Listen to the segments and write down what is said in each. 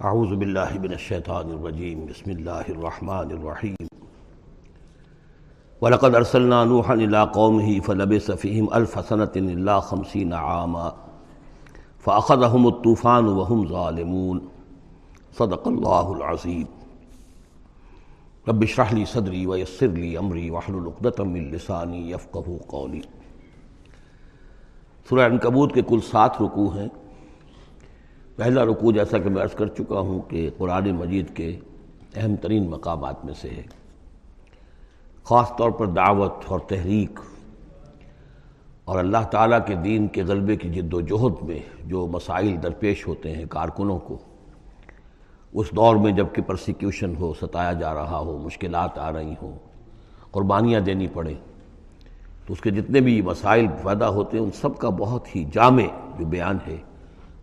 اعوذ باللہ من الشیطان الرجیم، بسم اللہ الرحمن الرحیم۔ وَلَقَدْ أَرْسَلْنَا نُوحًا إِلَىٰ قَوْمِهِ فَلَبِثَ فِيهِمْ أَلْفَ سَنَةٍ إِلَّا خَمْسِينَ عَامًا فَأَخَذَهُمُ الطُّوفَانُ وَهُمْ ظَالِمُونَ۔ صدق اللہ العظیم۔ رب اشرح لي صدری ويسر لي امری واحلل عقدة من لسانی یفقهوا قولی۔ سورہ عنکبوت کے کل سات رکوع ہیں۔ پہلا رکوع جیسا کہ میں عرض کر چکا ہوں کہ قرآن مجید کے اہم ترین مقامات میں سے ہے خاص طور پر دعوت اور تحریک اور اللہ تعالیٰ کے دین کے غلبے کی جد و جہد میں جو مسائل درپیش ہوتے ہیں کارکنوں کو، اس دور میں جبکہ پرسیکیوشن ہو، ستایا جا رہا ہو، مشکلات آ رہی ہوں، قربانیاں دینی پڑیں، تو اس کے جتنے بھی مسائل پیدا ہوتے ہیں، ان سب کا بہت ہی جامع جو بیان ہے۔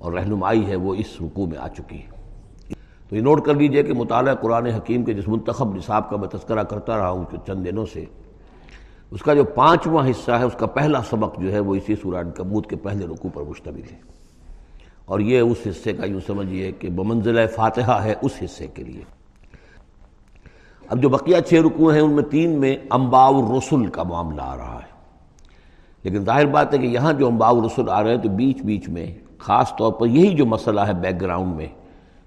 اور رہنمائی ہے وہ اس رکوع میں آ چکی ہے۔ تو یہ نوٹ کر لیجیے کہ مطالعہ قرآن حکیم کے جس منتخب نصاب کا میں تذکرہ کرتا رہا ہوں چند دنوں سے، اس کا جو پانچواں حصہ ہے، اس کا پہلا سبق جو ہے وہ اسی سورہ کبوت کے پہلے رکوع پر مشتمل ہے۔ اور یہ اس حصے کا یوں سمجھیے کہ بمنزل فاتحہ ہے اس حصے کے لیے۔ اب جو بقیہ چھ رکوع ہیں، ان میں تین میں امباء الرسل کا معاملہ آ رہا ہے۔ لیکن ظاہر بات ہے کہ یہاں جو امباء الرسل آ رہے ہیں تو بیچ بیچ میں خاص طور پر یہی جو مسئلہ ہے بیک گراؤنڈ میں،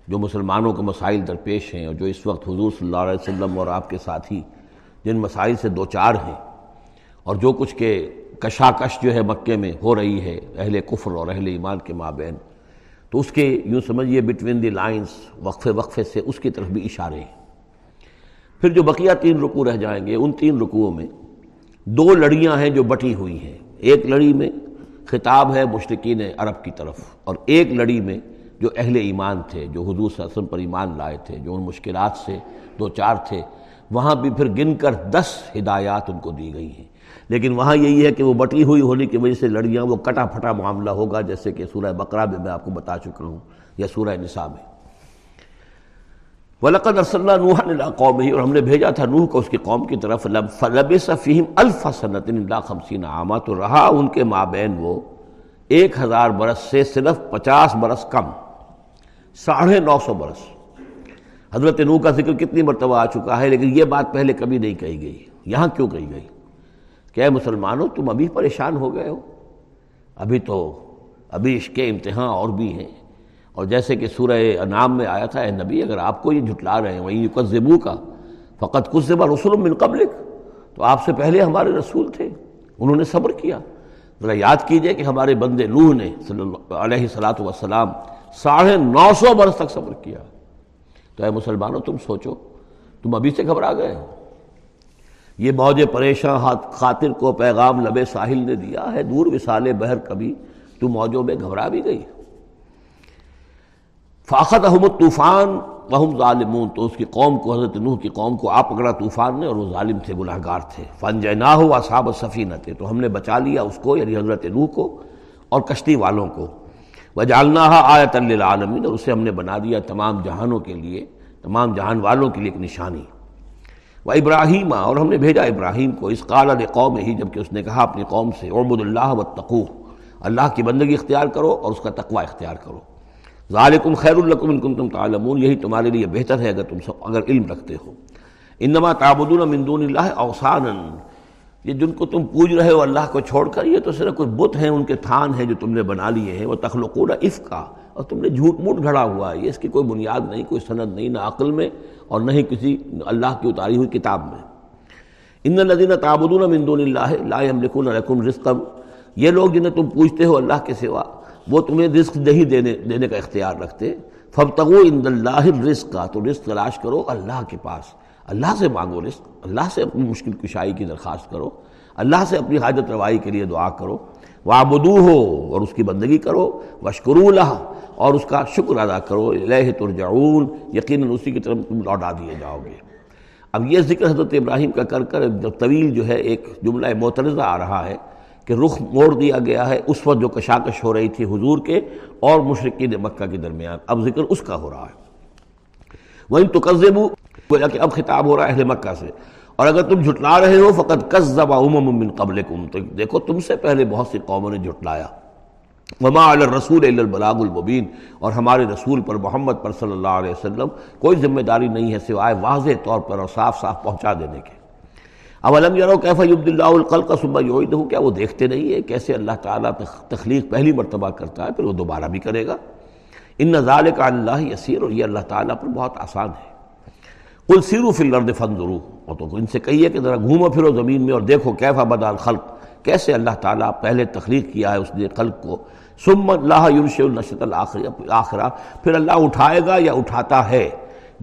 جو مسلمانوں کے مسائل درپیش ہیں اور جو اس وقت حضور صلی اللہ علیہ وسلم اور آپ کے ساتھی جن مسائل سے دو چار ہیں اور جو کچھ کے کشاکش جو ہے مکے میں ہو رہی ہے، اہل کفر اور اہل ایمان کے مابین، تو اس کے یوں سمجھیے بٹوین دی لائنز وقفے وقفے سے اس کی طرف بھی اشارے ہیں۔ پھر جو بقیہ تین رکوع رہ جائیں گے، ان تین رکوعوں میں دو لڑیاں ہیں جو بٹی ہوئی ہیں۔ ایک لڑی میں خطاب ہے مشرقین عرب کی طرف، اور ایک لڑی میں جو اہل ایمان تھے، جو حضور صلی اللہ علیہ وسلم پر ایمان لائے تھے، جو ان مشکلات سے دو چار تھے، وہاں بھی پھر گن کر دس ہدایات ان کو دی گئی ہیں۔ لیکن وہاں یہی ہے کہ وہ بٹی ہوئی ہونے کی وجہ سے لڑیاں، وہ کٹا پھٹا معاملہ ہوگا، جیسے کہ سورہ بقرہ میں میں آپ کو بتا چکا ہوں، یا سورہ نساء میں۔ وَلَقَدْ أَرْسَلْنَا نُوحًا إِلَىٰ قَوْمِهِ اور ہم نے بھیجا تھا نوح کو اس کی قوم کی طرف فَلَبِسَ فِيهِمْ أَلْفَ سَنَةٍ إِلَّا خَمْسِينَ عَامًا تو رہا ان کے مابین وہ ایک ہزار برس سے صرف پچاس برس کم، ساڑھے نو سو برس۔ حضرت نو کا ذکر کتنی مرتبہ آ چکا ہے، لیکن یہ بات پہلے کبھی نہیں کہی گئی۔ یہاں کیوں کہی گئی؟ کہ اے مسلمانوں، تم ابھی پریشان ہو گئے ہو۔ ابھی تو ابھی عشق امتحان اور بھی ہیں۔ اور جیسے کہ سورہ انعام میں آیا تھا، اے نبی، اگر آپ کو یہ جھٹلا رہے ہیں وہیں یکذبو کا فقط کچھ زبا رسول من قبلک تو آپ سے پہلے ہمارے رسول تھے، انہوں نے صبر کیا۔ ذرا یاد کیجیے کہ ہمارے بندے نوح نے صلی اللہ علیہ صلاۃ وسلام ساڑھے نو سو برس تک صبر کیا۔ تو اے مسلمانوں، تم سوچو، تم ابھی سے گھبرا گئے ہو۔ یہ موج پریشان خاطر کو پیغام لبے ساحل نے دیا ہے، دور وسالے بہر کبھی تو موجوں میں گھبرا بھی گئی۔ فاخت احمد طوفان وہم ظالمون، تو اس کی قوم کو، حضرت نوح کی قوم کو آپ پکڑا طوفان نے اور وہ ظالم تھے گناہ گار تھے۔ فن جینا ہو اصحاب سفینہ تھے تو ہم نے بچا لیا اس کو یعنی حضرت نوح کو اور کشتی والوں کو۔ وہ جالنا آیت للعالمین اور اسے ہم نے بنا دیا تمام جہانوں کے لیے، تمام جہان والوں کے لیے ایک نشانی۔ وہ ابراہیم اور ہم نے بھیجا ابراہیم کو اس قال قوم ہی جبکہ اس نے کہا اپنی قوم سے عبد اللہ و تقو اللہ کی بندگی اختیار کرو اور اس کا تقوی اختیار کرو۔ ذالکم خیر الکم ان تم تعلمون، یہی تمہارے لیے بہتر ہے اگر تم سب اگر علم رکھتے ہو۔ انما تعبدون من دون اللہ اوسانا یہ جن کو تم پوج رہے ہو اللہ کو چھوڑ کر، یہ تو صرف کوئی بت ہیں، ان کے تھان ہیں جو تم نے بنا لیے ہیں۔ وہ تخلقون افکا اور تم نے جھوٹ موٹ گھڑا ہوا ہے۔ یہ اس کی کوئی بنیاد نہیں، کوئی سند نہیں، نہ عقل میں اور نہ ہی کسی اللہ کی اتاری ہوئی کتاب میں۔ ان الذین تعبدون من دون اللہ لا یملکون لکم رزقا۔ یہ لوگ جنہیں تم پوچھتے ہو اللہ کے سوا وہ تمہیں رزق نہیں دینے دینے کا اختیار رکھتے۔ فبتغو عند اللہ رزق کا تو رزق تلاش کرو اللہ کے پاس۔ اللہ سے مانگو رزق، اللہ سے اپنی مشکل کشائی کی درخواست کرو۔ اللہ سے اپنی حاجت روائی کے لیے دعا کرو۔ وابدو ہو اور اس کی بندگی کرو۔ وشکرو اللہ اور اس کا شکر ادا کرو۔ الہ ترجعون، یقیناً اسی کی طرف تم لوٹا دیے جاؤ گے۔ اب یہ ذکر حضرت ابراہیم کا کر کر طویل جو ہے ایک جملہ معترضہ آ رہا ہے۔ کہ رخ موڑ دیا گیا ہے اس وقت جو کشاکش ہو رہی تھی حضور کے اور مشرقین مکہ کے درمیان۔ اب ذکر اس کا ہو رہا ہے۔ وہیں تو قزبو کہ اب خطاب ہو رہا ہے اہل مکہ سے۔ اور اگر تم جھٹلا رہے ہو فقط قصبہ امم من قبلکم تو دیکھو، تم سے پہلے بہت سی قوموں نے جھٹلایا۔ وما رسول البلاغ المبین اور ہمارے رسول پر محمد پر صلی اللہ علیہ وسلم کوئی ذمہ داری نہیں ہے سوائے واضح طور پر اور صاف صاف پہنچا دینے کے۔ اولم یرو کیف یبد اللہ القل کا صبح یوید کیا وہ دیکھتے نہیں ہے کیسے اللہ تعالیٰ تخلیق پہلی مرتبہ کرتا ہے، پھر وہ دوبارہ بھی کرے گا؟ ان نظال کا اللہ یسیر، اور یہ اللہ تعالیٰ پر بہت آسان ہے۔ کل سیرو فل الارض فنظرو اور تو ان سے کہیے کہ ذرا گھومو پھرو زمین میں اور دیکھو کیفا بدا الخلق، کیسے اللہ تعالیٰ پہلے تخلیق کیا ہے اس نے خلق کو۔ سم اللہ یونش النشت الآخرہ پھر اللہ اٹھائے گا یا اٹھاتا ہے؟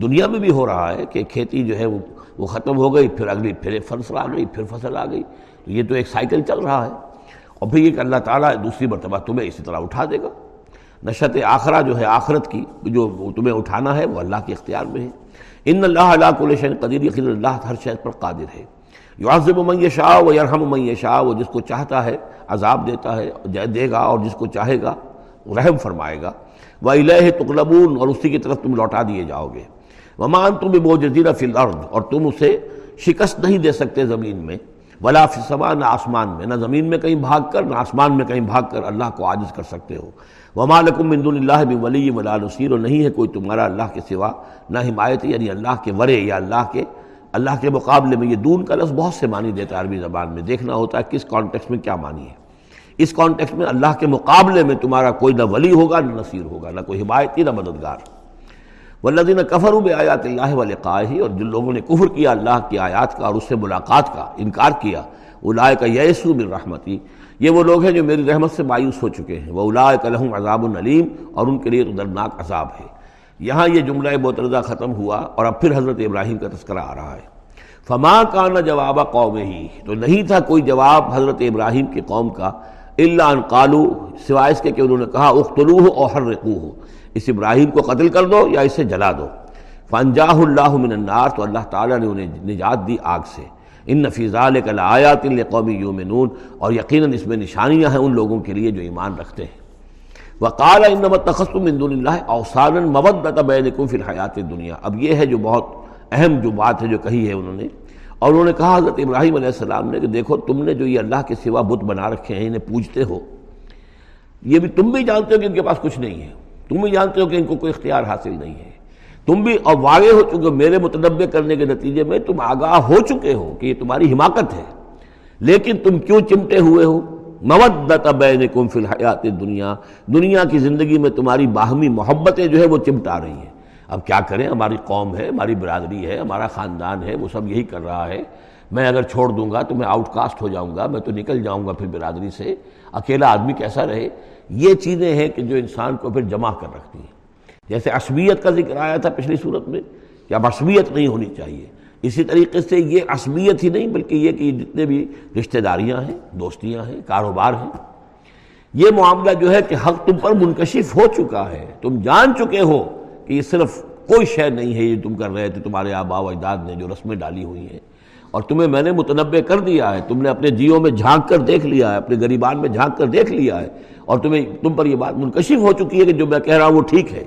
دنیا میں بھی ہو رہا ہے کہ کھیتی جو ہے وہ وہ ختم ہو گئی، پھر اگلی پھر فصل آ گئی، پھر فصل آ گئی۔ تو یہ تو ایک سائیکل چل رہا ہے۔ اور پھر یہ کہ اللہ تعالیٰ دوسری مرتبہ تمہیں اسی طرح اٹھا دے گا۔ نشت آخرہ جو ہے، آخرت کی جو تمہیں اٹھانا ہے، وہ اللہ کے اختیار میں ہے۔ ان اللہ اللہ کو قدیر یقین اللہ ہر شہر پر قادر ہے۔ یعظم من شاہ و یرحم من شاہ وہ جس کو چاہتا ہے عذاب دیتا ہے دے گا اور جس کو چاہے گا، رحم فرمائے گا۔ وہ الہ تقلبون، اور اسی کی طرف تم لوٹا دیے جاؤ گے۔ ومان تم بو جزیرہ فی الارض اور تم اسے شکست نہیں دے سکتے زمین میں، ولا فی سما نہ آسمان میں، نہ زمین میں کہیں بھاگ کر، نہ آسمان میں کہیں بھاگ کر اللہ کو عاجز کر سکتے ہو۔ وما لکم من دون اللہ بھی ولی ولا نصیر اور نہیں ہے کوئی تمہارا اللہ کے سوا، نہ حمایت یعنی اللہ کے ورے یا اللہ کے اللہ کے مقابلے میں یہ دون کا لفظ بہت سے معنی دیتا ہے عربی زبان میں۔ دیکھنا ہوتا ہے کس کانٹیکس میں کیا معنی ہے۔ اس کانٹیکس میں اللہ کے مقابلے میں تمہارا کوئی نہ ولی ہوگا، نہ نصیر ہوگا، نہ کوئی حمایتی نہ مددگار۔ والذین کفروا بآیات اللہ ولقائہ اور جن لوگوں نے کفر کیا، اللہ کی آیات کا اور اس سے ملاقات کا انکار کیا اولئک یئسوا من رحمتی۔ یہ وہ لوگ ہیں جو میری رحمت سے مایوس ہو چکے ہیں۔ وہ اولئک لہم عذاب العلیم اور ان کے لیے تو دردناک عذاب ہے۔ یہاں یہ جملہ بوترزہ ختم ہوا، اور اب پھر حضرت ابراہیم کا تذکرہ آ رہا ہے۔ فما کانا جواب قوم ہی تو نہیں تھا کوئی جواب حضرت ابراہیم کی قوم کا اللہ ان قالو، سوائے اس کے کہ انہوں نے کہا اختلوہ اور حرقوہ اس ابراہیم کو قتل کر دو یا اسے جلا دو۔ فنجاہ اللہ من النار تو اللہ تعالیٰ نے انہیں نجات دی آگ سے۔ ان نفیز کل آیات قومی یومنون اور یقیناً اس میں نشانیاں ہیں ان لوگوں کے لیے جو ایمان رکھتے ہیں۔ وقال ان تخص من دون اللہ اوسان مبت بینکم فی الحیات دنیا اب یہ ہے جو بہت اہم جو بات ہے جو کہی ہے انہوں نے۔ اور انہوں نے کہا حضرت ابراہیم علیہ السلام نے کہ دیکھو تم نے جو یہ اللہ کے سوا بت بنا رکھے ہیں، انہیں پوجتے ہو۔ یہ بھی تم بھی جانتے ہو کہ ان کے پاس کچھ نہیں ہے۔ تم بھی جانتے ہو کہ ان کو کوئی اختیار حاصل نہیں ہے۔ تم بھی اور واقع ہو چکے میرے متنوع کرنے کے نتیجے میں تم آگاہ ہو چکے ہو کہ یہ تمہاری حماقت ہے۔ لیکن تم کیوں چمٹے ہوئے ہو؟ مودت بینکم فی الحیات دنیا دنیا کی زندگی میں تمہاری باہمی محبتیں جو ہے وہ چمٹا رہی ہیں۔ اب کیا کریں؟ ہماری قوم ہے، ہماری برادری ہے، ہمارا خاندان ہے، وہ سب یہی کر رہا ہے۔ میں اگر چھوڑ دوں گا تو میں آؤٹ کاسٹ ہو جاؤں گا، میں تو نکل جاؤں گا پھر برادری سے۔ اکیلا آدمی کیسا رہے؟ یہ چیزیں ہیں کہ جو انسان کو پھر جمع کر رکھتی ہیں۔ جیسے عصبیت کا ذکر آیا تھا پچھلی صورت میں کہ اب عصبیت نہیں ہونی چاہیے۔ اسی طریقے سے یہ عصبیت ہی نہیں بلکہ یہ کہ جتنے بھی رشتہ داریاں ہیں، دوستیاں ہیں، کاروبار ہیں، یہ معاملہ جو ہے کہ حق تم پر منکشف ہو چکا ہے۔ تم جان چکے ہو کہ یہ صرف کوئی شے نہیں ہے، یہ تم کر رہے تھے، تمہارے آبا و اجداد نے جو رسمیں ڈالی ہوئی ہیں۔ اور تمہیں میں نے متنوع کر دیا ہے، تم نے اپنے جیوں میں جھانک کر دیکھ لیا ہے، اپنے غریبان میں جھانک کر دیکھ لیا ہے۔ اور تمہیں تم پر یہ بات منکشف ہو چکی ہے کہ جو میں کہہ رہا ہوں وہ ٹھیک ہے۔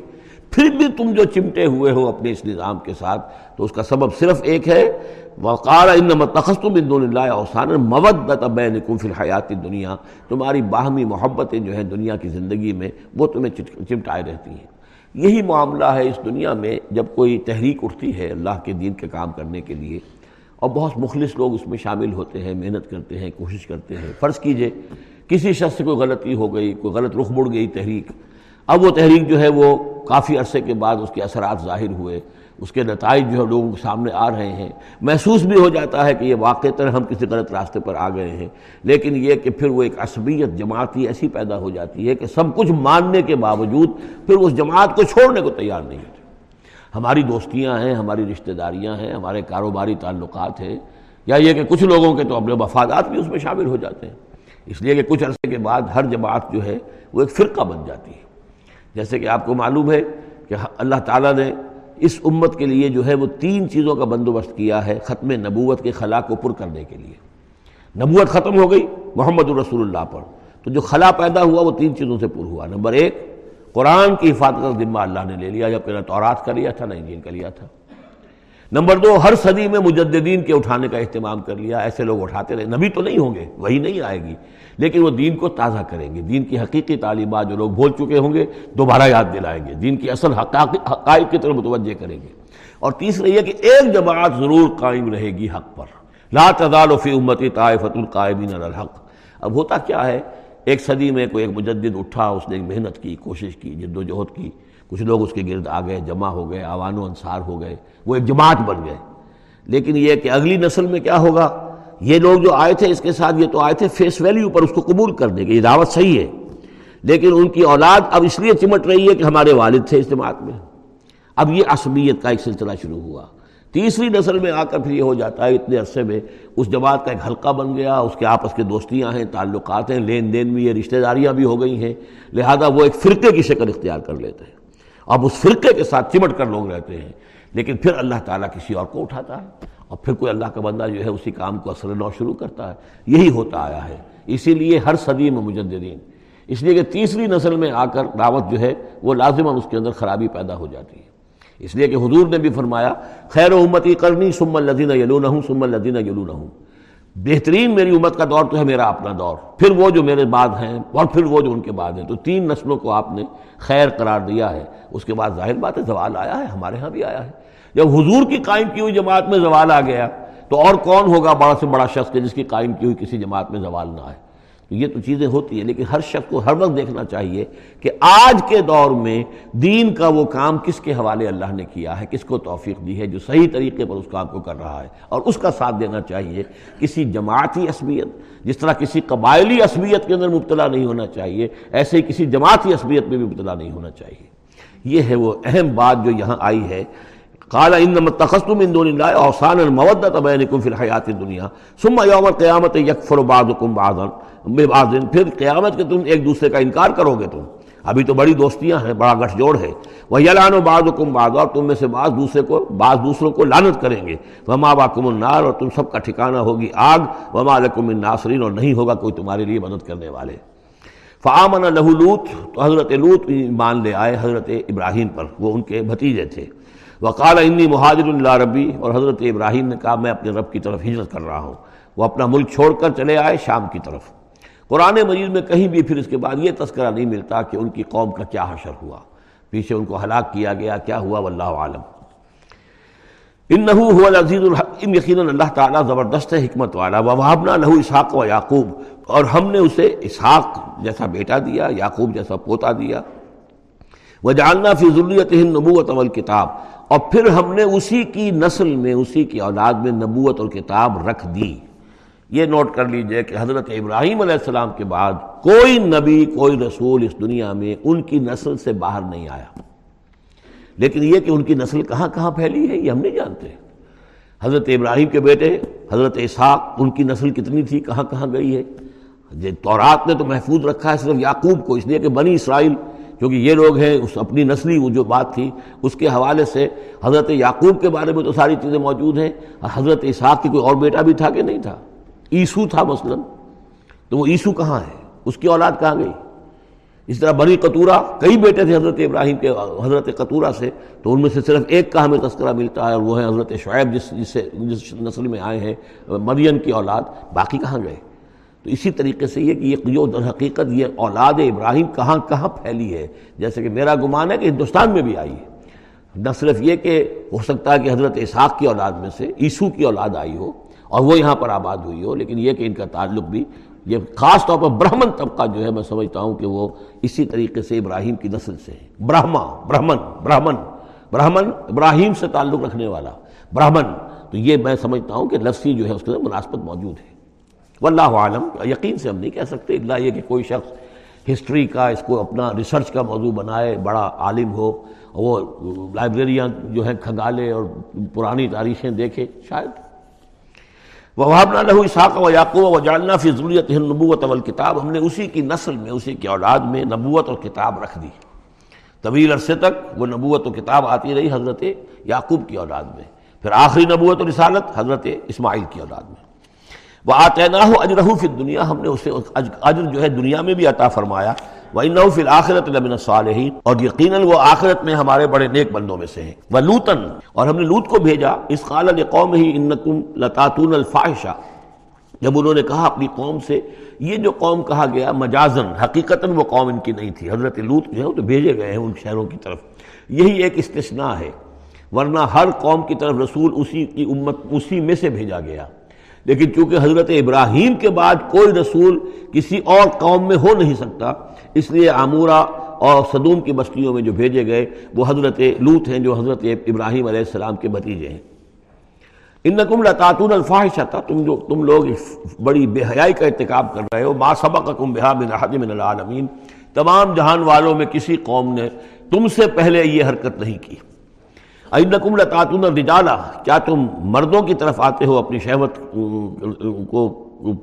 پھر بھی تم جو چمٹے ہوئے ہو اپنے اس نظام کے ساتھ، تو اس کا سبب صرف ایک ہے وقار ان متخص تم دون اللہ اوسان مودت بینکم فی الحیات دنیا تمہاری باہمی محبتیں جو ہیں دنیا کی زندگی میں، وہ تمہیں چمٹائے رہتی ہیں۔ یہی معاملہ ہے اس دنیا میں جب کوئی تحریک اٹھتی ہے اللہ کے دین کے کام کرنے کے لیے۔ اور بہت مخلص لوگ اس میں شامل ہوتے ہیں، محنت کرتے ہیں، کوشش کرتے ہیں۔ فرض کیجیے کسی شخص سے کوئی غلطی ہو گئی، کوئی غلط رخ مڑ گئی تحریک، اب وہ تحریک جو ہے وہ کافی عرصے کے بعد اس کے اثرات ظاہر ہوئے، اس کے نتائج جو ہے لوگوں کے سامنے آ رہے ہیں۔ محسوس بھی ہو جاتا ہے کہ یہ واقع طرح ہم کسی غلط راستے پر آ گئے ہیں، لیکن یہ کہ پھر وہ ایک عصبیت جماعتی ایسی پیدا ہو جاتی ہے کہ سب کچھ ماننے کے باوجود پھر اس جماعت کو چھوڑنے کو تیار نہیں ہوتے۔ ہماری دوستیاں ہیں، ہماری رشتہ داریاں ہیں، ہمارے کاروباری تعلقات ہیں، یا یہ کہ کچھ لوگوں کے تو اپنے مفادات بھی اس میں شامل ہو جاتے ہیں۔ اس لیے کہ کچھ عرصے کے بعد ہر جماعت جو ہے وہ ایک فرقہ بن جاتی ہے۔ جیسے کہ آپ کو معلوم ہے کہ اللہ تعالیٰ نے اس امت کے لیے جو ہے وہ تین چیزوں کا بندوبست کیا ہے ختم نبوت کے خلا کو پر کرنے کے لیے۔ نبوت ختم ہو گئی محمد الرسول اللہ پر۔ تو جو خلا پیدا ہوا وہ تین چیزوں سے پر ہوا۔ نمبر ایک، قرآن کی حفاظت کا ذمہ اللہ نے لے لیا جبکہ نہ تورات کا لیا تھا، نہ انجیل کا لیا تھا۔ نمبر دو، ہر صدی میں مجددین کے اٹھانے کا اہتمام کر لیا، ایسے لوگ اٹھاتے رہے۔ نبی تو نہیں ہوں گے، وہی نہیں آئے گی۔ لیکن وہ دین کو تازہ کریں گے۔ دین کی حقیقی تعلیمات جو لوگ بھول چکے ہوں گے، دوبارہ یاد دلائیں گے۔ دین کی اصل حقائق کی طرف متوجہ کریں گے۔ اور تیسرا یہ کہ ایک جماعت ضرور قائم رہے گی حق پر۔ لا تزال فی امتی طائفۃ القائمین علی الحق۔ اب ہوتا کیا ہے؟ ایک صدی میں کوئی ایک مجدد اٹھا، اس نے ایک محنت کی، کوشش کی، جد و جہد کی۔ کچھ لوگ اس کے گرد آ گئے، جمع ہو گئے، آوان و انصار ہو گئے، وہ ایک جماعت بن گئے۔ لیکن یہ کہ اگلی نسل میں کیا ہوگا؟ یہ لوگ جو آئے تھے اس کے ساتھ، یہ تو آئے تھے فیس ویلیو پر اس کو قبول کرنے کے یہ دعوت صحیح ہے۔ لیکن ان کی اولاد اب اس لیے چمٹ رہی ہے کہ ہمارے والد تھے اس جماعت میں۔ اب یہ عصبیت کا ایک سلسلہ شروع ہوا۔ تیسری نسل میں آ کر پھر یہ ہو جاتا ہے، اتنے عرصے میں اس جماعت کا ایک حلقہ بن گیا، اس کے آپس کے دوستیاں ہیں، تعلقات ہیں، لین دین بھی ہے رشتہ داریاں بھی ہو گئی ہیں۔ لہذا وہ ایک فرقے کی شکل اختیار کر لیتے ہیں۔ اب اس فرقے کے ساتھ چمٹ کر لوگ رہتے ہیں۔ لیکن پھر اللہ تعالیٰ کسی اور کو اٹھاتا ہے۔ اور پھر کوئی اللہ کا بندہ جو ہے اسی کام کو اثر نو شروع کرتا ہے۔ یہی ہوتا آیا ہے۔ اسی لیے ہر صدی میں مجددین۔ اس لیے کہ تیسری نسل میں آ کر دعوت جو ہے وہ لازماً اس کے اندر خرابی پیدا ہو جاتی ہے۔ اس لیے کہ حضور نے بھی فرمایا، خیر و امتی کرنی سم الدین یلون ہوں سم الدین یلون ہوں بہترین میری امت کا دور تو ہے میرا اپنا دور۔ پھر وہ جو میرے بعد ہیں اور پھر وہ جو ان کے بعد ہیں، تو تین نسلوں کو آپ نے خیر قرار دیا ہے۔ اس کے بعد ظاہر بات ہے، زوال آیا ہے، ہمارے ہاں بھی آیا ہے۔ جب حضور کی قائم کی ہوئی جماعت میں زوال آ گیا، تو اور کون ہوگا بڑا سے بڑا شخص کے جس کی قائم کی ہوئی کسی جماعت میں زوال نہ آئے؟ یہ تو چیزیں ہوتی ہیں، لیکن ہر شخص کو ہر وقت دیکھنا چاہیے کہ آج کے دور میں دین کا وہ کام کس کے حوالے اللہ نے کیا ہے، کس کو توفیق دی ہے، جو صحیح طریقے پر اس کام کو کر رہا ہے۔ اور اس کا ساتھ دینا چاہیے، کسی جماعتی عصبیت، جس طرح کسی قبائلی عصبیت کے اندر مبتلا نہیں ہونا چاہیے، ایسے ہی کسی جماعتی عصبیت میں بھی مبتلا نہیں ہونا چاہیے۔ یہ ہے وہ اہم بات جو یہاں آئی ہے۔ قال انما اتخذتم من دون الله اوثانا المودة بينكم في الحياه الدنيا ثم يوم القيامه يكفر بعضكم بعضا۔ بعض پھر قیامت کے تم ایک دوسرے کا انکار کرو گے تم۔ ابھی تو بڑی دوستیاں ہیں، بڑا گٹھ جوڑ ہے۔ وہ یلان و بعض حکم بعض اور تم میں سے بعض دوسرے کو، بعض دوسروں کو لانت کریں گے۔ وما باکم النار، اور تم سب کا ٹھکانہ ہوگی آگ۔ وما لکم الناصرین اور نہیں ہوگا کوئی تمہارے لیے مدد کرنے والے۔ فعامن لہو لوت تو حضرت لوت مان لے آئے حضرت ابراہیم پر، وہ ان کے بھتیجے تھے۔ وقال انی مہاجر اللہ ربی اور حضرت ابراہیم نے کہا، میں اپنے رب کی طرف ہجرت کر رہا ہوں۔ وہ اپنا ملک چھوڑ کر چلے آئے شام کی طرف۔ قرآن مجید میں کہیں بھی پھر اس کے بعد یہ تذکرہ نہیں ملتا کہ ان کی قوم کا کیا حشر ہوا۔ پیچھے ان کو ہلاک کیا گیا، کیا ہوا واللہ عالم۔ انہو هو العزیز الحکیم یقینا اللہ تعالیٰ زبردست حکمت والا۔ ووہبنا لہو اسحاق و یعقوب۔ اور ہم نے اسے اسحاق جیسا بیٹا دیا، یعقوب جیسا پوتا دیا۔ وجعلنا فی ذریتہ النبوۃ والکتاب۔ اور پھر ہم نے اسی کی نسل میں، اسی کی اولاد میں نبوت اور کتاب رکھ دی۔ یہ نوٹ کر لیجیے کہ حضرت ابراہیم علیہ السلام کے بعد کوئی نبی، کوئی رسول اس دنیا میں ان کی نسل سے باہر نہیں آیا۔ لیکن یہ کہ ان کی نسل کہاں کہاں پھیلی ہے، یہ ہم نہیں جانتے۔ حضرت ابراہیم کے بیٹے، حضرت اسحاق، ان کی نسل کتنی تھی، کہاں کہاں گئی ہے۔ تورات نے تو محفوظ رکھا ہے، صرف یعقوب کو، اس لیے کہ بنی اسرائیل، کیونکہ یہ لوگ ہیں، اس اپنی نسلی وہ جو بات تھی، اس کے حوالے سے حضرت یعقوب کے بارے میں تو ساری چیزیں موجود ہیں۔ حضرت اسحاق کی کوئی اور بیٹا بھی تھا کہ نہیں تھا؟ عیسو تھا مثلا، تو وہ عیسو کہاں ہے؟ اس کی اولاد کہاں گئی؟ اس طرح بنی قطورہ، کئی بیٹے تھے حضرت ابراہیم کے، حضرت قطورہ سے، تو ان میں سے صرف ایک کا ہمیں تذکرہ ملتا ہے اور وہ ہے حضرت شعیب، جس جس سے، جس نسل میں آئے ہیں، مریم کی اولاد۔ باقی کہاں گئے؟ تو اسی طریقے سے یہ کہ یہ جو در حقیقت، یہ اولاد ابراہیم کہاں کہاں پھیلی ہے؟ جیسے کہ میرا گمان ہے کہ ہندوستان میں بھی آئی ہے۔ نہ صرف یہ کہ ہو سکتا ہے کہ حضرت اسحاق کی اولاد میں سے، عیسو کی اولاد آئی ہو اور وہ یہاں پر آباد ہوئی ہو، لیکن یہ کہ ان کا تعلق بھی، یہ خاص طور پر برہمن طبقہ جو ہے، میں سمجھتا ہوں کہ وہ اسی طریقے سے ابراہیم کی نسل سے ہے برہما، برہمن برہمن برہمن ابراہیم سے تعلق رکھنے والا، برہمن۔ تو یہ میں سمجھتا ہوں کہ لفظی جو ہے، اس کے اندر مناسبت موجود ہے۔ واللہ عالم، یقین سے ہم نہیں کہہ سکتے اللہ یہ کہ کوئی شخص ہسٹری کا، اس کو اپنا ریسرچ کا موضوع بنائے، بڑا عالم ہو وہ لائبریریاں جو ہیں کھنگالے اور پرانی تاریخیں دیکھے، شاید وہابنا لہو اسحاق و یعقوب و جالنا فی ضروریت نبوت اول کتاب ہم نے اسی کی نسل میں، اسی کی اولاد میں نبوت اور کتاب رکھ دی. طویل عرصے تک وہ نبوت و کتاب آتی رہی حضرت یعقوب کی اولاد میں. پھر آخری نبوت و رسالت حضرت اسماعیل کی اولاد میں. وہ آتے نہ ہو اجرہ فی دنیا ہم نے اسے اجر جو ہے دنیا میں بھی عطا فرمایا. وَإِنَّهُ فِي الْآخِرَةِ لَمِنَ الصَّالِحِينَ اور یقیناً وہ آخرت میں ہمارے بڑے نیک بندوں میں سے ہیں۔ وَلُوتًا اور ہم نے لوت کو بھیجا۔ اس قال لقومه انکم لتاتون الفاحشہ جب انہوں نے کہا اپنی قوم سے، یہ جو قوم کہا گیا مجازن حقیقتاً وہ قوم ان کی نہیں تھی۔ حضرت لوت جو ہے وہ تو بھیجے گئے ہیں ان شہروں کی طرف۔ یہی ایک استثناء ہے۔ ورنہ ہر قوم کی طرف رسول اسی کی امت اسی میں سے بھیجا گیا۔ لیکن چونکہ حضرت ابراہیم کے بعد کوئی رسول کسی اور قوم میں ہو نہیں سکتا اس لیے عمورہ اور صدوم کی بستیوں میں جو بھیجے گئے، وہ حضرت لوت ہیں جو حضرت ابراہیم علیہ السلام کے بھتیجے ہیں۔ ان نقم لطاطون الفاحشہ تھا تم جو تم لوگ بڑی بے حیائی کا ارتکاب کر رہے ہو، ما سبق کم بحا من احد من العالمین۔ تمام جہان والوں میں کسی قوم نے تم سے پہلے یہ حرکت نہیں کی۔ اینکم لطاطون الرجالہ کیا تم مردوں کی طرف آتے ہو اپنی شہوت کو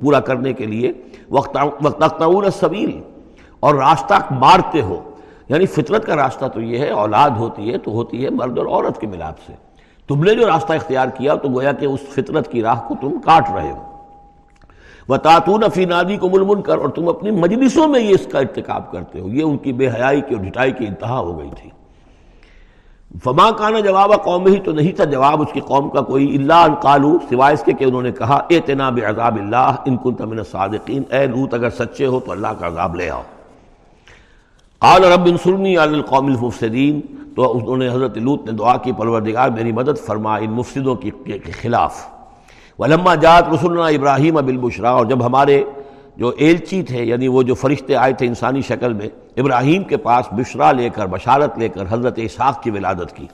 پورا کرنے کے لیے؟ وقت وقت السبیل۔ اور راستہ مارتے ہو۔ یعنی فطرت کا راستہ تو یہ ہے، اولاد ہوتی ہے تو ہوتی ہے مرد اور عورت کے ملاپ سے۔ تم نے جو راستہ اختیار کیا تو گویا کہ اس فطرت کی راہ کو تم کاٹ رہے ہو۔ وہ فی نادی کو ملمن کر اور تم اپنی مجلسوں میں یہ اس کا ارتکاب کرتے ہو۔ یہ ان کی بے حیائی کی اور ڈھٹائی کی انتہا ہو گئی تھی۔ فما کانا جواب قوم ہی تو نہیں تھا۔ جواب اس کی قوم کا کوئی اللہ ان قالو سوائے اس کے کہ انہوں نے کہا اے تناب عذاب اللہ ان کن تمن صادقین اے لوت، اگر سچے ہو تو اللہ کا عذاب لے آؤ۔ قال رب انصرنی علی القوم المفسدین، تو انہوں نے حضرت لوت نے دعا کی، پروردگار میری مدد فرما ان مفسدوں کی خلاف۔ ولما جات رسولنا ابراہیم اب البشرا اور جب ہمارے جو ایلچی تھے یعنی وہ جو فرشتے آئے تھے انسانی شکل میں، ابراہیم کے پاس بشرا لے کر، بشارت لے کر حضرت اسحاق کی ولادت کی۔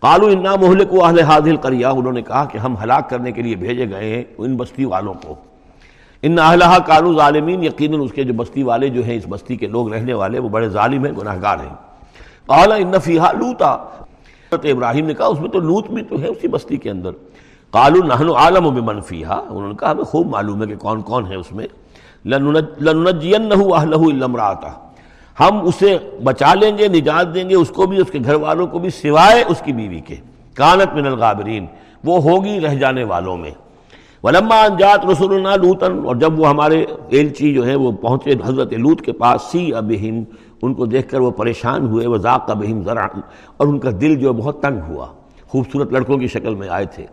قالو انا مہلک و اہل حاضل کریا انہوں نے کہا کہ ہم ہلاک کرنے کے لیے بھیجے گئے ہیں ان بستی والوں کو۔ ان اہلہ کالو ظالمین، یقیناً اس کے جو بستی والے جو ہیں، اس بستی کے لوگ رہنے والے، وہ بڑے ظالم ہیں گناہ گار ہیں۔ قالا ان فیہا لوتا ابراہیم نے کہا، اس میں تو لوت بھی تو ہے اسی بستی کے اندر۔ قالو نحن عالم بمن فیہا۔ انہوں نے کہا، ہمیں خوب معلوم ہے کہ کون کون ہے اس میں۔ لننجینہو اہلہو الا امراتہ۔ ہم اسے بچا لیں گے، نجات دیں گے، اس کو بھی، اس کے گھر والوں کو بھی، سوائے اس کی بیوی کے۔ کانت من الغابرین۔ وہ ہوگی رہ جانے والوں میں۔ ولما انجات رسول لوتن اور جب وہ ہمارے ایلچی جو ہے وہ پہنچے حضرت لوت کے پاس سی ابہم ان کو دیکھ کر وہ پریشان ہوئے، وہ ذاق ابہم ذرا اور ان کا دل جو بہت تنگ ہوا، خوبصورت لڑکوں کی شکل میں آئے تھے۔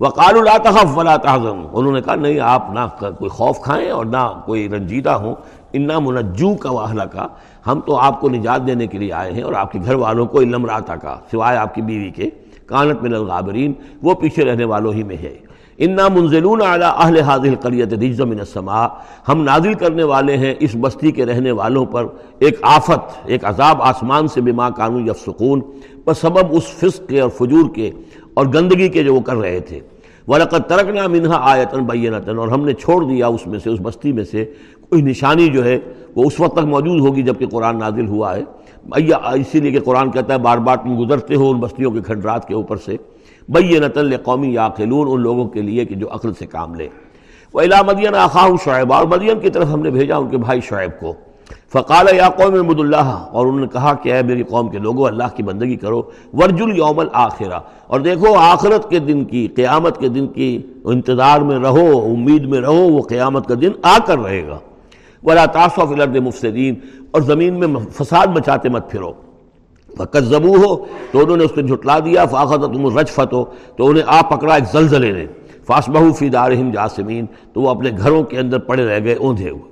وقال لا تخف ولا تحزن انہوں نے کہا، نہیں، آپ نہ کوئی خوف کھائیں اور نہ کوئی رنجیدہ ہوں، انا منجو کا واہلہ کا ہم تو آپ کو نجات دینے کے لیے آئے ہیں، اور آپ کے گھر والوں کو علم راتا کا، سوائے آپ کی بیوی کے، کانت من الغابرین، وہ پیچھے رہنے والوں ہی میں ہے۔ انا منزلون اعلیٰ اہل حاضل قریت رجز من السماء ہم نازل کرنے والے ہیں اس بستی کے رہنے والوں پر ایک آفت، ایک عذاب آسمان سے بما قانون یفسقون پر سبب اس فسق کے اور فجور کے اور گندگی کے جو وہ کر رہے تھے۔ ورقت ترکنا منہا آیتن بینتن اور ہم نے چھوڑ دیا اس میں سے، اس بستی میں سے۔ کوئی نشانی جو ہے وہ اس وقت تک موجود ہوگی جبکہ قرآن نازل ہوا ہے۔ اسی لیے کہ قرآن کہتا ہے بار بار تم گزرتے ہو ان بستیوں کے کھنڈرات کے اوپر سے۔ بینتن قومی یاقلون ان لوگوں کے لیے کہ جو عقل سے کام لے۔ وہ الا مدین آخاہ شعیب اور مدین کی طرف ہم نے بھیجا ان کے بھائی شعیب کو۔ فقال یا قوم محمد اللہ اور انہوں نے کہا کہ اے میری قوم کے لوگوں، اللہ کی بندگی کرو۔ ورج الیوم الآخرہ اور دیکھو آخرت کے دن کی، قیامت کے دن کی انتظار میں رہو، امید میں رہو، وہ قیامت کا دن آ کر رہے گا۔ ولا تاثف الرد مفسدین اور زمین میں فساد بچاتے مت پھرو۔ فقط زبو ہو تو انہوں نے اس کو جھٹلا دیا فاخت تم رجفت ہو تو انہیں آ پکڑا ایک زلزلے نے۔ فاس بہو فی دارہم جاسمین تو وہ اپنے گھروں کے اندر پڑے رہ گئے، اوندھے ہوئے۔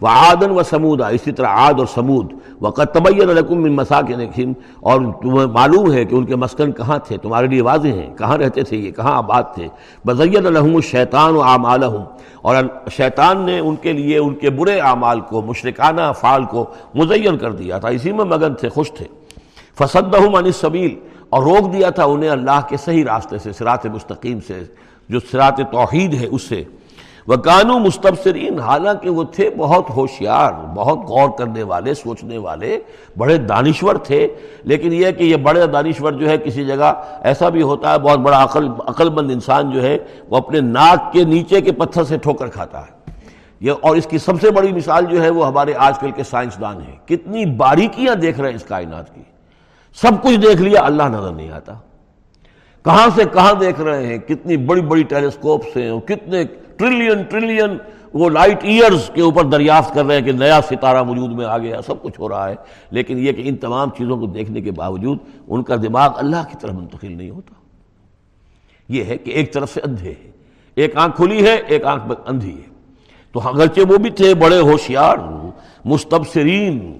وہ آدن و سمودا اسی طرح عاد اور سمود وقت طبی رقم مساکن اور تمہیں معلوم ہے کہ ان کے مسکن کہاں تھے؟ تمہارے لیے واضح ہیں۔ کہاں رہتے تھے؟ یہ کہاں آباد تھے؟ بزید الحم الشیطان و اعمال اور شیطان نے ان کے لیے ان کے برے اعمال کو، مشرکانہ افعال کو مزین کر دیا تھا۔ اسی میں مگن تھے، خوش تھے۔ فصد عن السبیل اور روک دیا تھا انہیں اللہ کے صحیح راستے سے سرات مستقیم سے، جو سرات توحید ہے اس سے۔ وہ قانو مستبصرین، حالانکہ وہ تھے بہت ہوشیار، بہت غور کرنے والے، سوچنے والے، بڑے دانشور تھے۔ لیکن یہ کہ یہ بڑے دانشور جو ہے کسی جگہ، ایسا بھی ہوتا ہے، بہت بڑا عقل عقل مند انسان جو ہے، وہ اپنے ناک کے نیچے کے پتھر سے ٹھوکر کھاتا ہے۔ یہ اور اس کی سب سے بڑی مثال جو ہے، وہ ہمارے آج کل کے سائنسدان ہیں۔ کتنی باریکیاں دیکھ رہے ہیں اس کائنات کی۔ سب کچھ دیکھ لیا، اللہ نظر نہیں آتا۔ کہاں سے کہاں دیکھ رہے ہیں؟ کتنی بڑی بڑی ٹیلیسکوپس ہیں اور کتنے ٹریلین ٹریلین وہ لائٹ ایئرز کے اوپر دریافت کر رہے ہیں کہ نیا ستارہ وجود میں آ گیا، سب کچھ ہو رہا ہے۔ لیکن یہ کہ ان تمام چیزوں کو دیکھنے کے باوجود ان کا دماغ اللہ کی طرف منتقل نہیں ہوتا۔ یہ ہے کہ ایک طرف سے اندھے ہے ایک آنکھ کھلی ہے، ایک آنکھ اندھی ہے۔ تو اگرچہ وہ بھی تھے، بڑے ہوشیار، مستبصرین